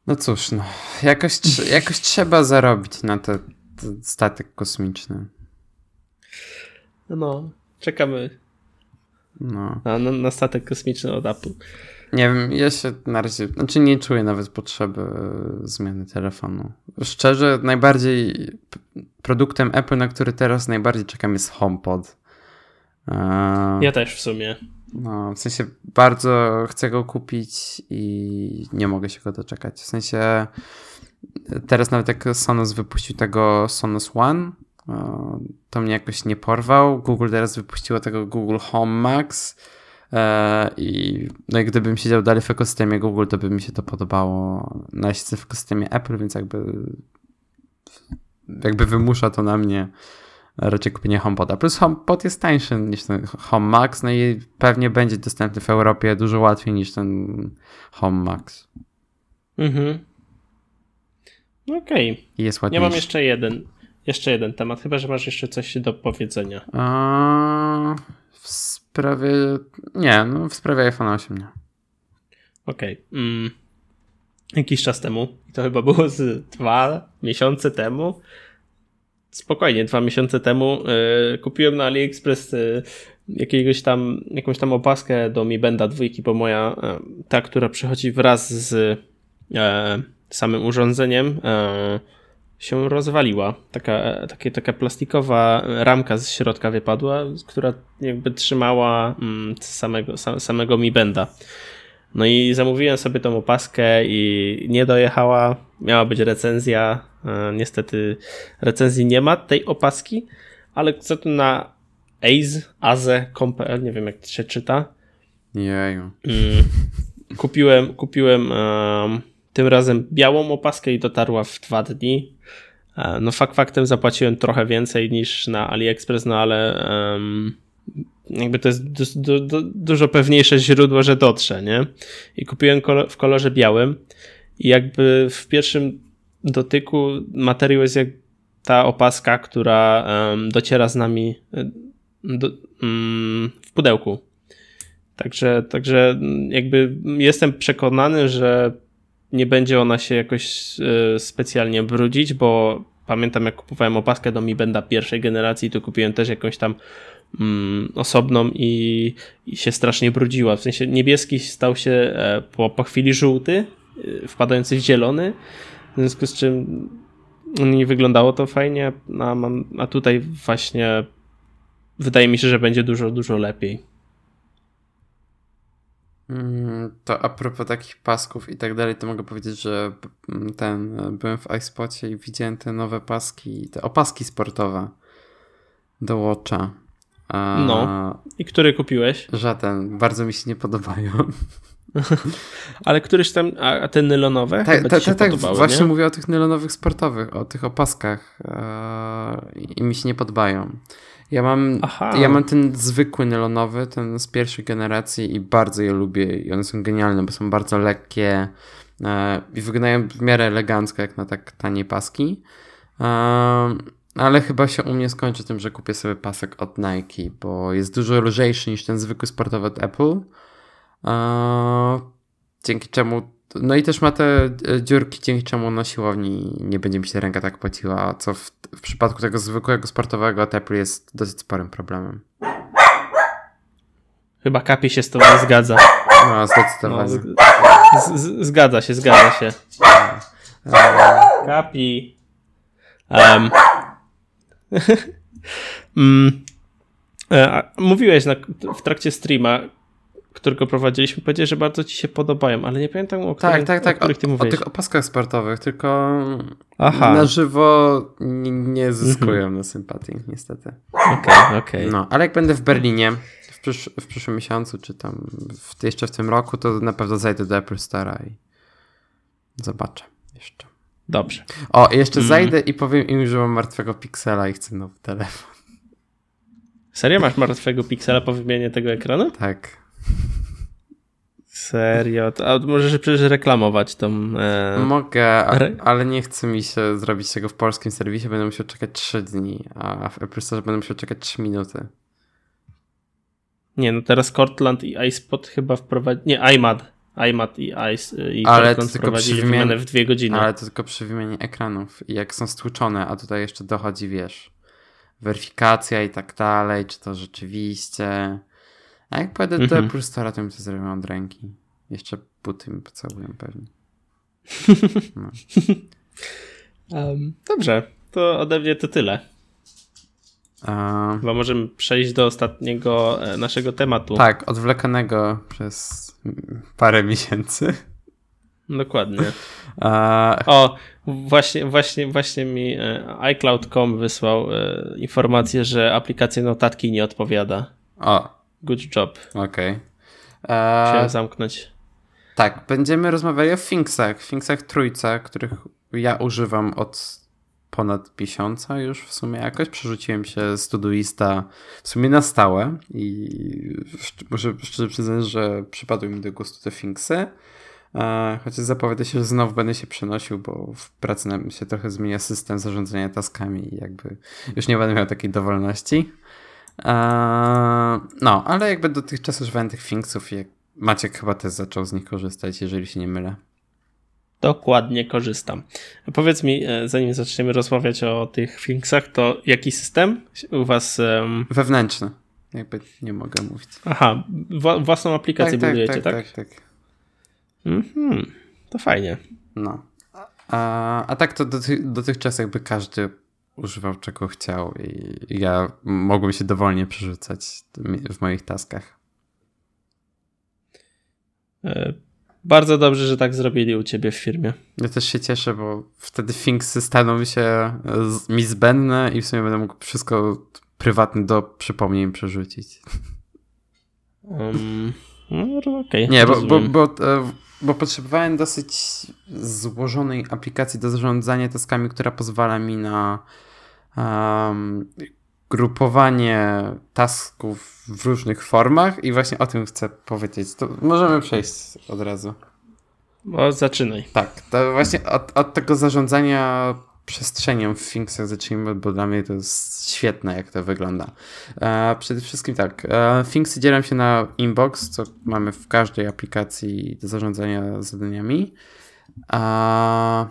No cóż, no. Jakoś, jakoś trzeba zarobić na ten statek kosmiczny. No, czekamy no. na, na, na statek kosmiczny od Apple. Nie wiem, ja się na razie, znaczy nie czuję nawet potrzeby zmiany telefonu. Szczerze, najbardziej produktem Apple, na który teraz najbardziej czekam jest HomePod. Ja też w sumie. No, w sensie bardzo chcę go kupić i nie mogę się go doczekać. W sensie teraz nawet jak Sonos wypuścił tego Sonos One, to mnie jakoś nie porwał. Google teraz wypuściło tego Google Home Max e, i no i gdybym siedział dalej w ekosystemie Google, to by mi się to podobało. No ja siedzę w ekosystemie Apple, więc jakby jakby wymusza to na mnie raczej kupienie HomePoda. Plus HomePod jest tańszy niż ten Home Max, no i pewnie będzie dostępny w Europie dużo łatwiej niż ten Home Max. Mhm. Okej. Okay. Jest ładniejszy. Ja mam jeszcze jeden, jeszcze jeden temat, chyba że masz jeszcze coś do powiedzenia. A, w sprawie. Nie, no w sprawie iPhone 8 nie. Okej. Okay. Mm. Jakiś czas temu, to chyba było z dwa miesiące temu, spokojnie, dwa miesiące temu y, kupiłem na AliExpress y, jakiegoś tam, jakąś tam opaskę do Mi Benda dwójki, bo moja, y, ta, która przychodzi wraz z samym urządzeniem, się rozwaliła. Taka, takie, taka plastikowa ramka z środka wypadła, która jakby trzymała mm, samego, samego Mi Benda. No i zamówiłem sobie tą opaskę i nie dojechała. Miała być recenzja. E, niestety recenzji nie ma tej opaski, ale co tu na Aze, Aze.com.pl, nie wiem jak to się czyta. Jeju. Mm, kupiłem, kupiłem um, tym razem białą opaskę i dotarła w dwa dni. E, no fakt faktem zapłaciłem trochę więcej niż na AliExpress, no ale um, jakby to jest du, du, dużo pewniejsze źródło, że dotrze, nie? I kupiłem w kolorze białym i jakby w pierwszym dotyku materiał jest jak ta opaska, która um, dociera z nami do, um, w pudełku. Także, także jakby jestem przekonany, że nie będzie ona się jakoś y, specjalnie brudzić, bo pamiętam jak kupowałem opaskę do Mi Benda pierwszej generacji, to kupiłem też jakąś tam mm, osobną i, i, się strasznie brudziła. W sensie niebieski stał się e, po, po chwili żółty, e, wpadający w zielony, w związku z czym nie wyglądało to fajnie, a, a tutaj właśnie wydaje mi się, że będzie dużo, dużo lepiej. Mm, to a propos takich pasków i tak dalej, to mogę powiedzieć, że ten byłem w iSpocie i widziałem te nowe paski, te opaski sportowe do Watcha. No. I który kupiłeś? Żaden. Bardzo mi się nie podobają. Ale któryś tam, a te nylonowe? Tak, tak, tak, tak. Właśnie nie? mówię o tych nylonowych sportowych, o tych opaskach i mi się nie podobają. Ja mam, ja mam ten zwykły nylonowy, ten z pierwszej generacji i bardzo je lubię i one są genialne, bo są bardzo lekkie e, i wyglądają w miarę elegancko jak na tak tanie paski. E, ale chyba się u mnie skończy tym, że kupię sobie pasek od Nike, bo jest dużo lżejszy niż ten zwykły sportowy od Apple. E, dzięki czemu no i też ma te e, dziurki, dzięki czemu na siłowni nie będzie mi się ręka tak płaciła, co w, w przypadku tego zwykłego sportowego Apple jest dosyć sporym problemem. Chyba Kapi się z tobą zgadza. No, zdecydowanie. No, z, z, zgadza się, zgadza się. Kapi. Um. mm. E, mówiłeś na, w trakcie streama, którego prowadziliśmy, powiedziałeś, że bardzo ci się podobają, ale nie pamiętam o, tak, tak, tak, o których ty o, mówiłeś. O tych opaskach sportowych, tylko Aha. na żywo nie, nie zyskują mhm. na sympatii, niestety. Okej, okay, okej. Okay. No, ale jak będę w Berlinie w, przysz w przyszłym miesiącu, czy tam w, jeszcze w tym roku, to na pewno zajdę do Apple Store'a i zobaczę jeszcze. Dobrze. O, jeszcze mm. zajdę i powiem im, że mam martwego piksela i chcę nowy telefon. Serio? Masz martwego piksela po wymianie tego ekranu? Tak. Serio? To, a możesz przecież reklamować tą... E... Mogę, ale, ale nie chce mi się zrobić tego w polskim serwisie. Będę musiał czekać 3 dni, a w Apple Store będę musiał czekać 3 minuty. Nie, no teraz Cortland i iSpot chyba wprowadzili... Nie, iMad. iMad i, Ice, i ale Cortland tylko wprowadzili wymianę w dwie godziny. Ale to tylko przy wymianie ekranów i jak są stłuczone, a tutaj jeszcze dochodzi, wiesz, weryfikacja i tak dalej, czy to rzeczywiście... A jak pójdę do Apple Store, to mi to zrobią od ręki. Jeszcze buty mi pocałują pewnie. No. um, dobrze, to ode mnie to tyle. Chyba możemy przejść do ostatniego e, naszego tematu. Tak, odwlekanego przez parę miesięcy. Dokładnie. O, właśnie, właśnie, właśnie mi e, iCloud.com wysłał e, informację, że aplikacja notatki nie odpowiada. O, Good job. Okej. Okay. Chciałem zamknąć. Tak, będziemy rozmawiali o Finksach. Finksach trójce, których ja używam od ponad miesiąca już w sumie jakoś. Przerzuciłem się z Todoista w sumie na stałe i muszę szczerze przyznać, że przypadły mi do gustu te Finksy. Chociaż zapowiada się, że znowu będę się przenosił, bo w pracy nam się trochę zmienia system zarządzania taskami i jakby już nie będę miał takiej dowolności. Eee, no, ale jakby dotychczas używałem tych Finksów i Maciek chyba też zaczął z nich korzystać, jeżeli się nie mylę. Dokładnie korzystam. Powiedz mi, e, zanim zaczniemy rozmawiać o tych Finksach, to jaki system u was? Um... Wewnętrzny. Jakby nie mogę mówić. Aha, własną aplikację tak, budujecie, tak? Tak, tak, tak. Mhm, to fajnie. No. A, a tak to doty dotychczas jakby każdy używał czego chciał i ja mogłem się dowolnie przerzucać w moich taskach. E, bardzo dobrze, że tak zrobili u ciebie w firmie. Ja też się cieszę, bo wtedy Finksy staną się mi zbędne i w sumie będę mógł wszystko prywatne do przypomnień przerzucić. Um, no, okay, Nie, bo, bo, bo, e, bo, potrzebowałem dosyć złożonej aplikacji do zarządzania taskami, która pozwala mi na um, grupowanie tasków w różnych formach i właśnie o tym chcę powiedzieć. To możemy przejść od razu. O, zaczynaj. Tak, to właśnie od, od tego zarządzania przestrzenią w Finksach zacznijmy, bo dla mnie to jest świetne, jak to wygląda. E, przede wszystkim tak, e, Finksy dzielą się na inbox, co mamy w każdej aplikacji do zarządzania zadaniami. E,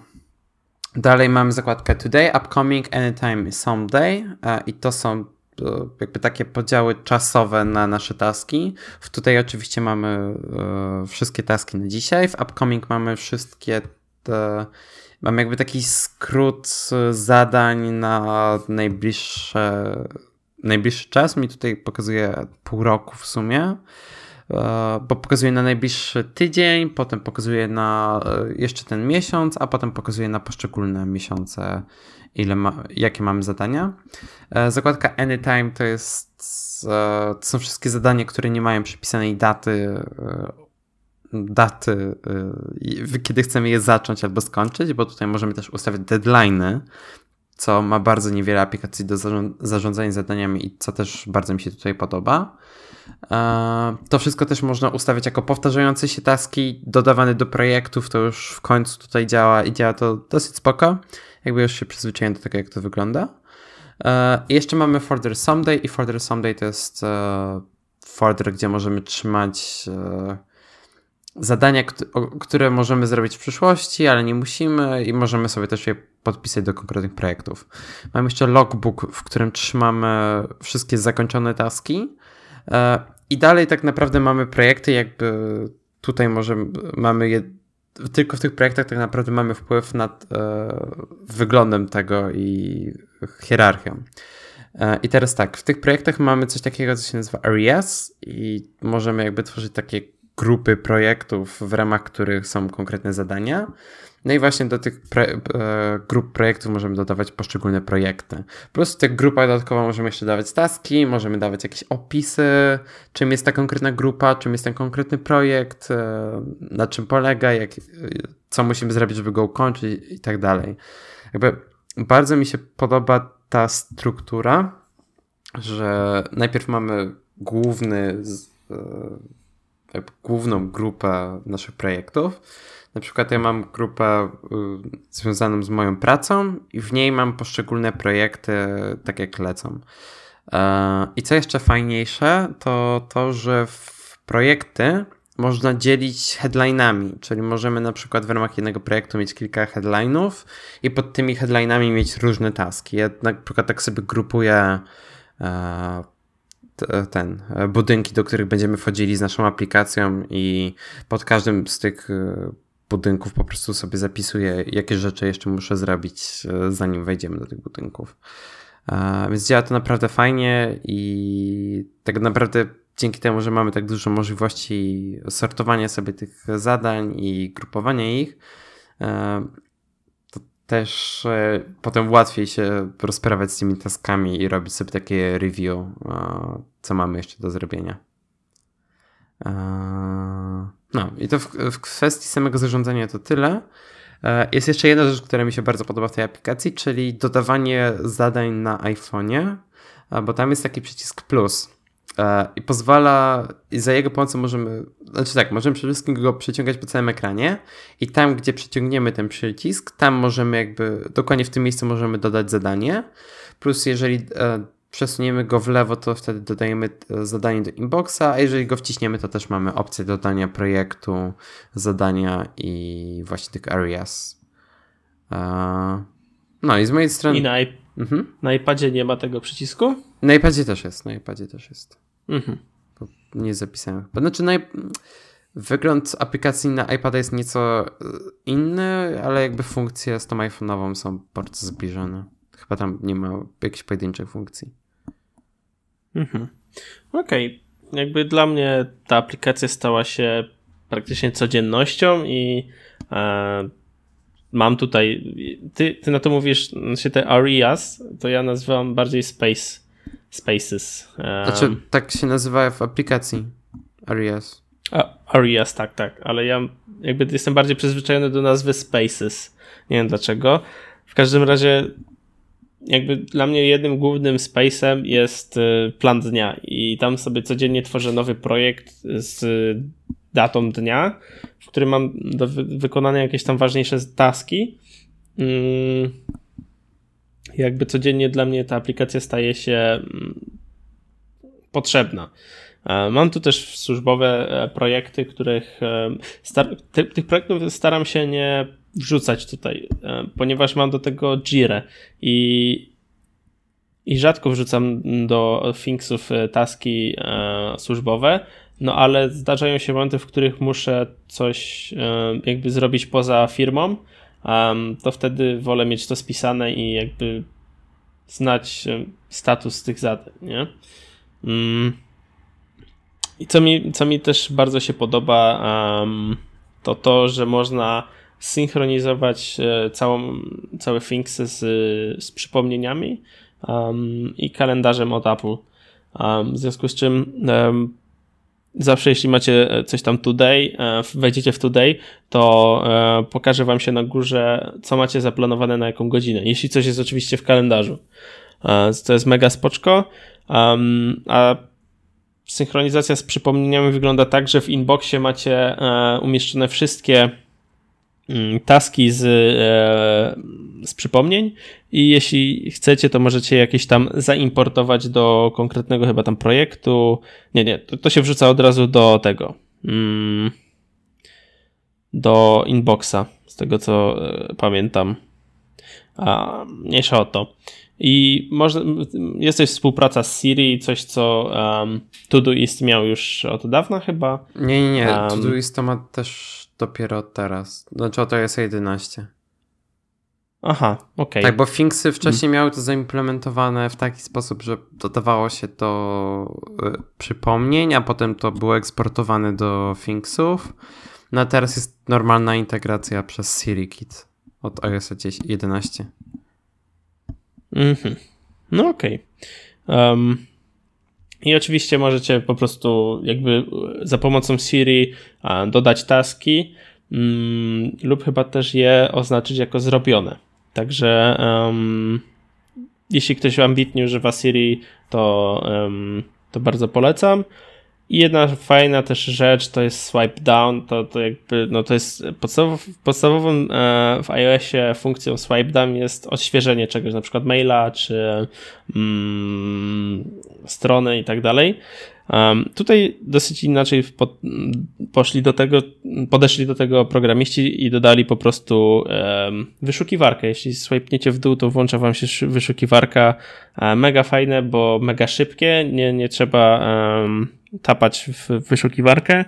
Dalej mamy zakładkę Today, Upcoming, Anytime, Someday i to są e, jakby takie podziały czasowe na nasze taski. W Today oczywiście mamy e, wszystkie taski na dzisiaj, w Upcoming mamy wszystkie te, mamy jakby taki skrót zadań na najbliższe najbliższy czas. Mi tutaj pokazuje pół roku w sumie. E, bo pokazuje na najbliższy tydzień, potem pokazuje na e, jeszcze ten miesiąc, a potem pokazuje na poszczególne miesiące, ile ma, jakie mamy zadania. E, zakładka Anytime to jest to są wszystkie zadania, które nie mają przypisanej daty daty, kiedy chcemy je zacząć albo skończyć, bo tutaj możemy też ustawiać deadline'y, co ma bardzo niewiele aplikacji do zarządzania zadaniami i co też bardzo mi się tutaj podoba. E, to wszystko też można ustawiać jako powtarzające się taski dodawane do projektów, to już w końcu tutaj działa i działa to dosyć spoko. Jakby już się przyzwyczaiłem do tego, jak to wygląda. E, I jeszcze mamy folder someday i folder someday to jest e, folder, gdzie możemy trzymać zadania, które możemy zrobić w przyszłości, ale nie musimy i możemy sobie też je podpisać do konkretnych projektów. Mamy jeszcze logbook, w którym trzymamy wszystkie zakończone taski i dalej tak naprawdę mamy projekty, jakby tutaj możemy, mamy je, tylko w tych projektach tak naprawdę mamy wpływ nad e, wyglądem tego i hierarchią. E, I teraz tak, w tych projektach mamy coś takiego, co się nazywa areas i możemy jakby tworzyć takie grupy projektów, w ramach których są konkretne zadania. No i właśnie do tych pre, e, grup projektów możemy dodawać poszczególne projekty. Po prostu tych grupa dodatkowo możemy jeszcze dawać taski, możemy dawać jakieś opisy, czym jest ta konkretna grupa, czym jest ten konkretny projekt, e, na czym polega, jak, co musimy zrobić, żeby go ukończyć i tak dalej. Jakby bardzo mi się podoba ta struktura, że najpierw mamy główny e, główną grupę naszych projektów. Na przykład ja mam grupę y, związaną z moją pracą i w niej mam poszczególne projekty tak jak lecą. E, I co jeszcze fajniejsze, to to, że w projekty można dzielić headlinami, czyli możemy na przykład w ramach jednego projektu mieć kilka headlinów i pod tymi headlinami mieć różne taski. Ja na przykład tak sobie grupuję e, ten, e, budynki, do których będziemy wchodzili z naszą aplikacją i pod każdym z tych budynków po prostu sobie zapisuję, jakie rzeczy jeszcze muszę zrobić, e, zanim wejdziemy do tych budynków. Więc działa to naprawdę fajnie i tak naprawdę dzięki temu, że mamy tak dużo możliwości sortowania sobie tych zadań i grupowania ich, też e, potem łatwiej się rozprawiać z tymi taskami i robić sobie takie review, e, co mamy jeszcze do zrobienia. No i to w, w kwestii samego zarządzania to tyle. E, jest jeszcze jedna rzecz, która mi się bardzo podoba w tej aplikacji, czyli dodawanie zadań na iPhone'ie, bo tam jest taki przycisk plus. E, i pozwala, i za jego pomocą możemy, znaczy tak, możemy przede wszystkim go przeciągać po całym ekranie i tam, gdzie przyciągniemy ten przycisk, tam możemy jakby, dokładnie w tym miejscu możemy dodać zadanie, plus jeżeli e, przesuniemy go w lewo, to wtedy dodajemy e, zadanie do inboxa, a jeżeli go wciśniemy, to też mamy opcję dodania projektu, zadania i właśnie tych areas. No i z mojej strony... I na, mhm. na iPadzie nie ma tego przycisku? Na iPadzie też jest, na iPadzie też jest. Mhm. Nie zapisałem. Znaczy, naj... wygląd aplikacji na iPada jest nieco e, inny, ale jakby funkcje z tą iPhone'ową są bardzo zbliżone. Chyba tam nie ma jakichś pojedynczych funkcji. Mhm. Okej. Okay. Jakby dla mnie ta aplikacja stała się praktycznie codziennością i e, mam tutaj. Ty, ty na to mówisz, znaczy te areas, to ja nazywam bardziej space Spaces. Znaczy, tak się nazywa w aplikacji Arias. A, Arias, tak, tak, ale ja jakby jestem bardziej przyzwyczajony do nazwy Spaces. Nie wiem dlaczego. W każdym razie jakby dla mnie jednym głównym spacem jest y, plan dnia i tam sobie codziennie tworzę nowy projekt z datą dnia, w którym mam do wykonania jakieś tam ważniejsze taski. Mm, jakby codziennie dla mnie ta aplikacja staje się mm, potrzebna. E, mam tu też służbowe e, projekty, których e, tych projektów staram się nie wrzucać tutaj, ponieważ mam do tego Jira i, i rzadko wrzucam do Thingsów taski służbowe, no ale zdarzają się momenty, w których muszę coś jakby zrobić poza firmą, to wtedy wolę mieć to spisane i jakby znać status tych zadań, nie? I co mi, co mi też bardzo się podoba, um, to to, że można synchronizować e, całą, całe Thingsy z, z przypomnieniami um, i kalendarzem od Apple. Um, w związku z czym zawsze jeśli macie coś tam today, wejdziecie w today, to pokaże wam się na górze, co macie zaplanowane na jaką godzinę. Jeśli coś jest oczywiście w kalendarzu. To jest mega spoczko. A synchronizacja z przypomnieniami wygląda tak, że w inboxie macie umieszczone wszystkie Mm, taski z, e, z przypomnień i jeśli chcecie, to możecie jakieś tam zaimportować do konkretnego chyba tam projektu. Nie, nie, to, to się wrzuca od razu do tego. Mm, do inboxa, z tego co e, pamiętam. A, mniejsza o to. I może, jest też współpraca z Siri, coś co um, Todoist miał już od dawna chyba. Nie, nie, nie. Um, Todoist to ma też dopiero teraz. Znaczy to jest 11. Aha, okej. Okay. Tak, bo Finksy wcześniej miały to zaimplementowane w taki sposób, że dodawało się to y, przypomnień, a potem to było eksportowane do Finksów. No a teraz jest normalna integracja przez SiriKit od iOS 11. Mhm. No okej. Okay. Um, i oczywiście możecie po prostu jakby za pomocą Siri dodać taski mm, lub chyba też je oznaczyć jako zrobione. Także um, jeśli ktoś ambitnie używa Siri, to, to bardzo polecam. I jedna fajna też rzecz to jest swipe down, to, to jakby, no to jest podstawow, podstawową e, w iOSie funkcją swipe down jest odświeżenie czegoś, na przykład maila, czy mm, strony i tak dalej. Um, tutaj dosyć inaczej po, poszli do tego, podeszli do tego programiści i dodali po prostu um, wyszukiwarkę. Jeśli swipniecie w dół, to włącza wam się wyszukiwarka. E, mega fajne, bo mega szybkie, nie, nie trzeba um, tapać w wyszukiwarkę.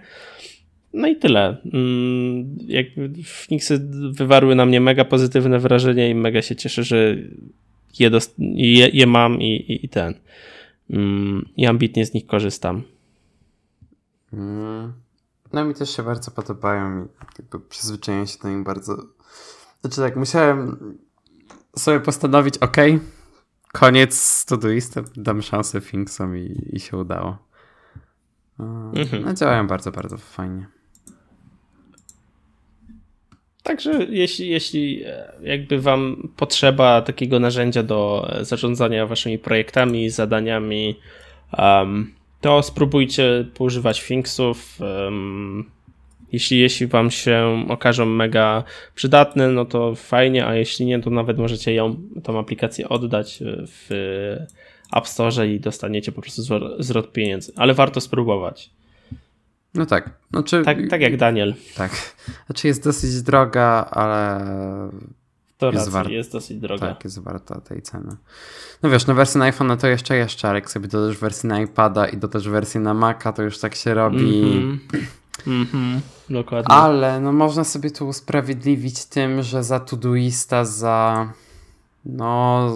No i tyle. Mm, jak Phoenixy wywarły na mnie mega pozytywne wrażenie i mega się cieszę, że je, je, je mam i, i, i ten. Mm, I ambitnie z nich korzystam. Mm. No mi też się bardzo podobają i jakby przyzwyczaiłem się do nich bardzo. Znaczy tak, musiałem sobie postanowić, ok, koniec z Todoistem, dam szansę Thinksom i, i się udało. Mhm. No, działają bardzo, bardzo fajnie. Także jeśli, jeśli e, jakby wam potrzeba takiego narzędzia do e, zarządzania waszymi projektami, zadaniami, um, to spróbujcie poużywać Finksów. Um, jeśli, jeśli wam się okażą mega przydatne, no to fajnie, a jeśli nie, to nawet możecie ją, tą aplikację oddać w App Store i dostaniecie po prostu zwrot pieniędzy. Ale warto spróbować. No tak. Znaczy, tak. Tak jak Daniel. Tak. Znaczy jest dosyć droga, ale to jest, warta. jest dosyć droga. Tak, jest warta tej ceny. No wiesz, no wersję na iPhone to jeszcze jeszcze, ale jak sobie dodasz wersję na iPada i dodasz wersję na Maca, to już tak się robi. Mm -hmm. Mm -hmm. Dokładnie. Ale no można sobie tu usprawiedliwić tym, że za Todoista za no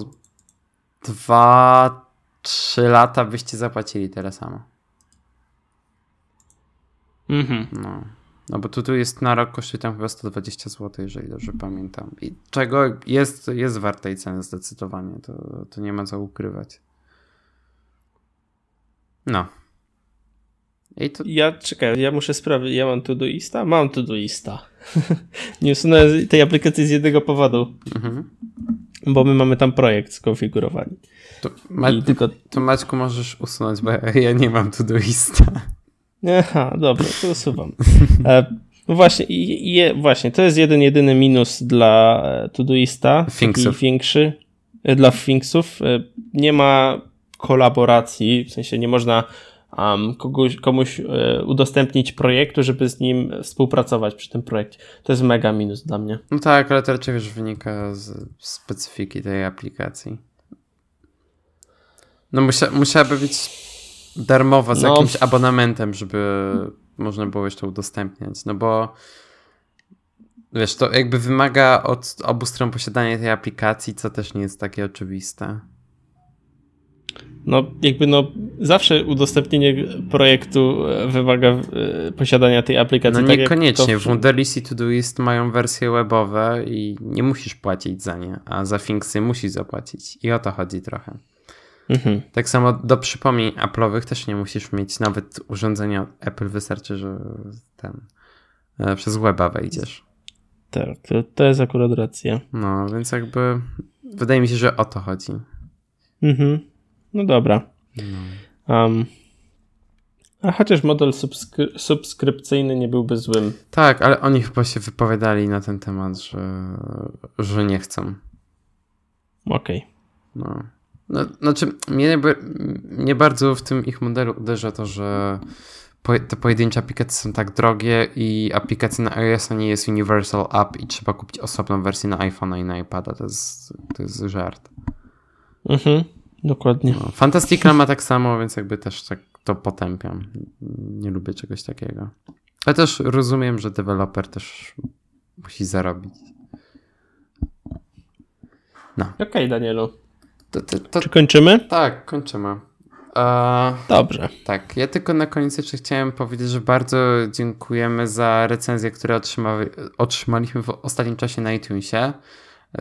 dwa, trzy lata byście zapłacili tyle samo. Mhm. No. No bo tu, tu jest na rok kosztuje tam chyba 120 zł, jeżeli dobrze pamiętam. I czego jest, jest wartej ceny zdecydowanie. To, to nie ma co ukrywać. No. I to... Ja czekaj, ja muszę sprawdzić. Ja mam Todoista? Mam Todoista. nie usunąłem tej aplikacji z jednego powodu. Mhm. Bo my mamy tam projekt skonfigurowany. To, Ma... tylko... to Maćku możesz usunąć, bo ja nie mam Todoista. Aha, dobra, to usuwam. E, no właśnie, i, właśnie, to jest jeden, jedyny minus dla e, Todoista. Finksów. większy. E, dla Finksów. Nie ma kolaboracji, w sensie nie można um, kogoś, komuś udostępnić projektu, żeby z nim współpracować przy tym projekcie. To jest mega minus dla mnie. No tak, ale to raczej już wynika z specyfiki tej aplikacji. No musia, musiałaby być darmowa z no. jakimś abonamentem, żeby można było jeszcze udostępniać. No bo wiesz, to jakby wymaga od obu stron posiadania tej aplikacji, co też nie jest takie oczywiste. No, jakby no, zawsze udostępnienie projektu e, wymaga e, posiadania tej aplikacji. No tak niekoniecznie. W Wunderlist i Todoist mają wersje webowe i nie musisz płacić za nie, a za Finksy musisz zapłacić. I o to chodzi trochę. Mhm. Tak samo do przypomnień Apple'owych też nie musisz mieć nawet urządzenia od Apple, wystarczy, że ten e, przez weba wejdziesz. Tak, to, to jest akurat racja. No, więc jakby wydaje mi się, że o to chodzi. Mhm. No dobra. No. Um, a chociaż model subskry subskrypcyjny nie byłby złym. Tak, ale oni chyba się wypowiadali na ten temat, że, że nie chcą. Okej. Okay. No. No. Znaczy, mnie, mnie bardzo w tym ich modelu uderza to, że te pojedyncze aplikacje są tak drogie i aplikacja na iOS nie jest Universal App i trzeba kupić osobną wersję na iPhone'a i na iPada. To jest, to jest żart. Mhm, dokładnie. No, Fantastica ma tak samo, więc jakby też tak to potępiam. Nie lubię czegoś takiego. Ale też rozumiem, że deweloper też musi zarobić. No. Okej, okay, Danielu. To, to, to, Czy kończymy? Tak, kończymy. Dobrze. Tak, ja tylko na koniec jeszcze chciałem powiedzieć, że bardzo dziękujemy za recenzje, które otrzymaliśmy w ostatnim czasie na iTunesie.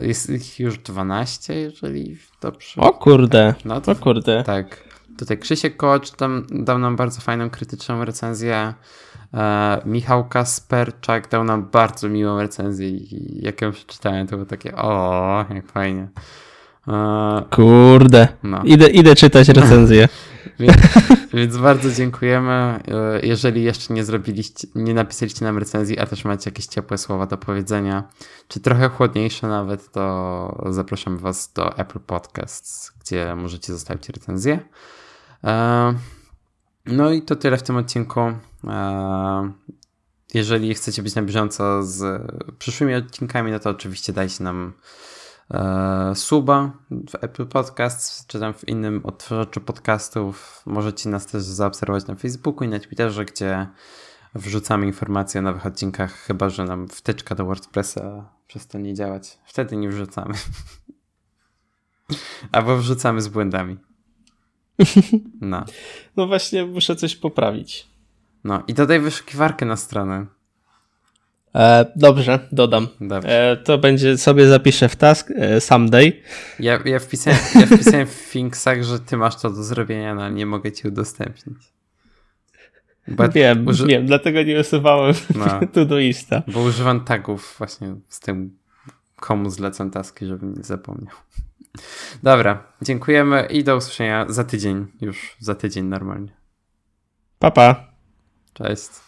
Jest ich już 12, jeżeli dobrze. O kurde, no to, o kurde. Tak. Tutaj Krzysiek Kołacz tam dał nam bardzo fajną, krytyczną recenzję. E, Michał Kasperczak dał nam bardzo miłą recenzję i jak ją przeczytałem, to było takie o, jak fajnie. E, Kurde. No. Idę, idę czytać recenzję. więc, więc, bardzo dziękujemy. E, jeżeli jeszcze nie zrobiliście, nie napisaliście nam recenzji, a też macie jakieś ciepłe słowa do powiedzenia, czy trochę chłodniejsze nawet, to zapraszamy Was do Apple Podcasts, gdzie możecie zostawić recenzję. E, no i to tyle w tym odcinku. Jeżeli chcecie być na bieżąco z przyszłymi odcinkami, no to oczywiście dajcie nam suba w Apple Podcasts, czy tam w innym odtwarzaczu podcastów. Możecie nas też zaobserwować na Facebooku i na Twitterze, gdzie wrzucamy informacje o nowych odcinkach, chyba że nam wtyczka do WordPressa przestanie działać. Wtedy nie wrzucamy. Albo wrzucamy z błędami. No. No właśnie, muszę coś poprawić. No i dodaj wyszukiwarkę na stronę. E, dobrze, dodam. Dobrze. E, to będzie, sobie zapiszę w task e, someday. Ja, ja, wpisałem, ja wpisałem w Thingsach, że ty masz to do zrobienia, no nie mogę ci udostępnić. But wiem, uży... wiem, dlatego nie usuwałem no, Todoista. Bo używam tagów właśnie z tym, komu zlecam taski, żebym nie zapomniał. Dobra, dziękujemy i do usłyszenia za tydzień, już za tydzień normalnie. Pa, pa. Cześć.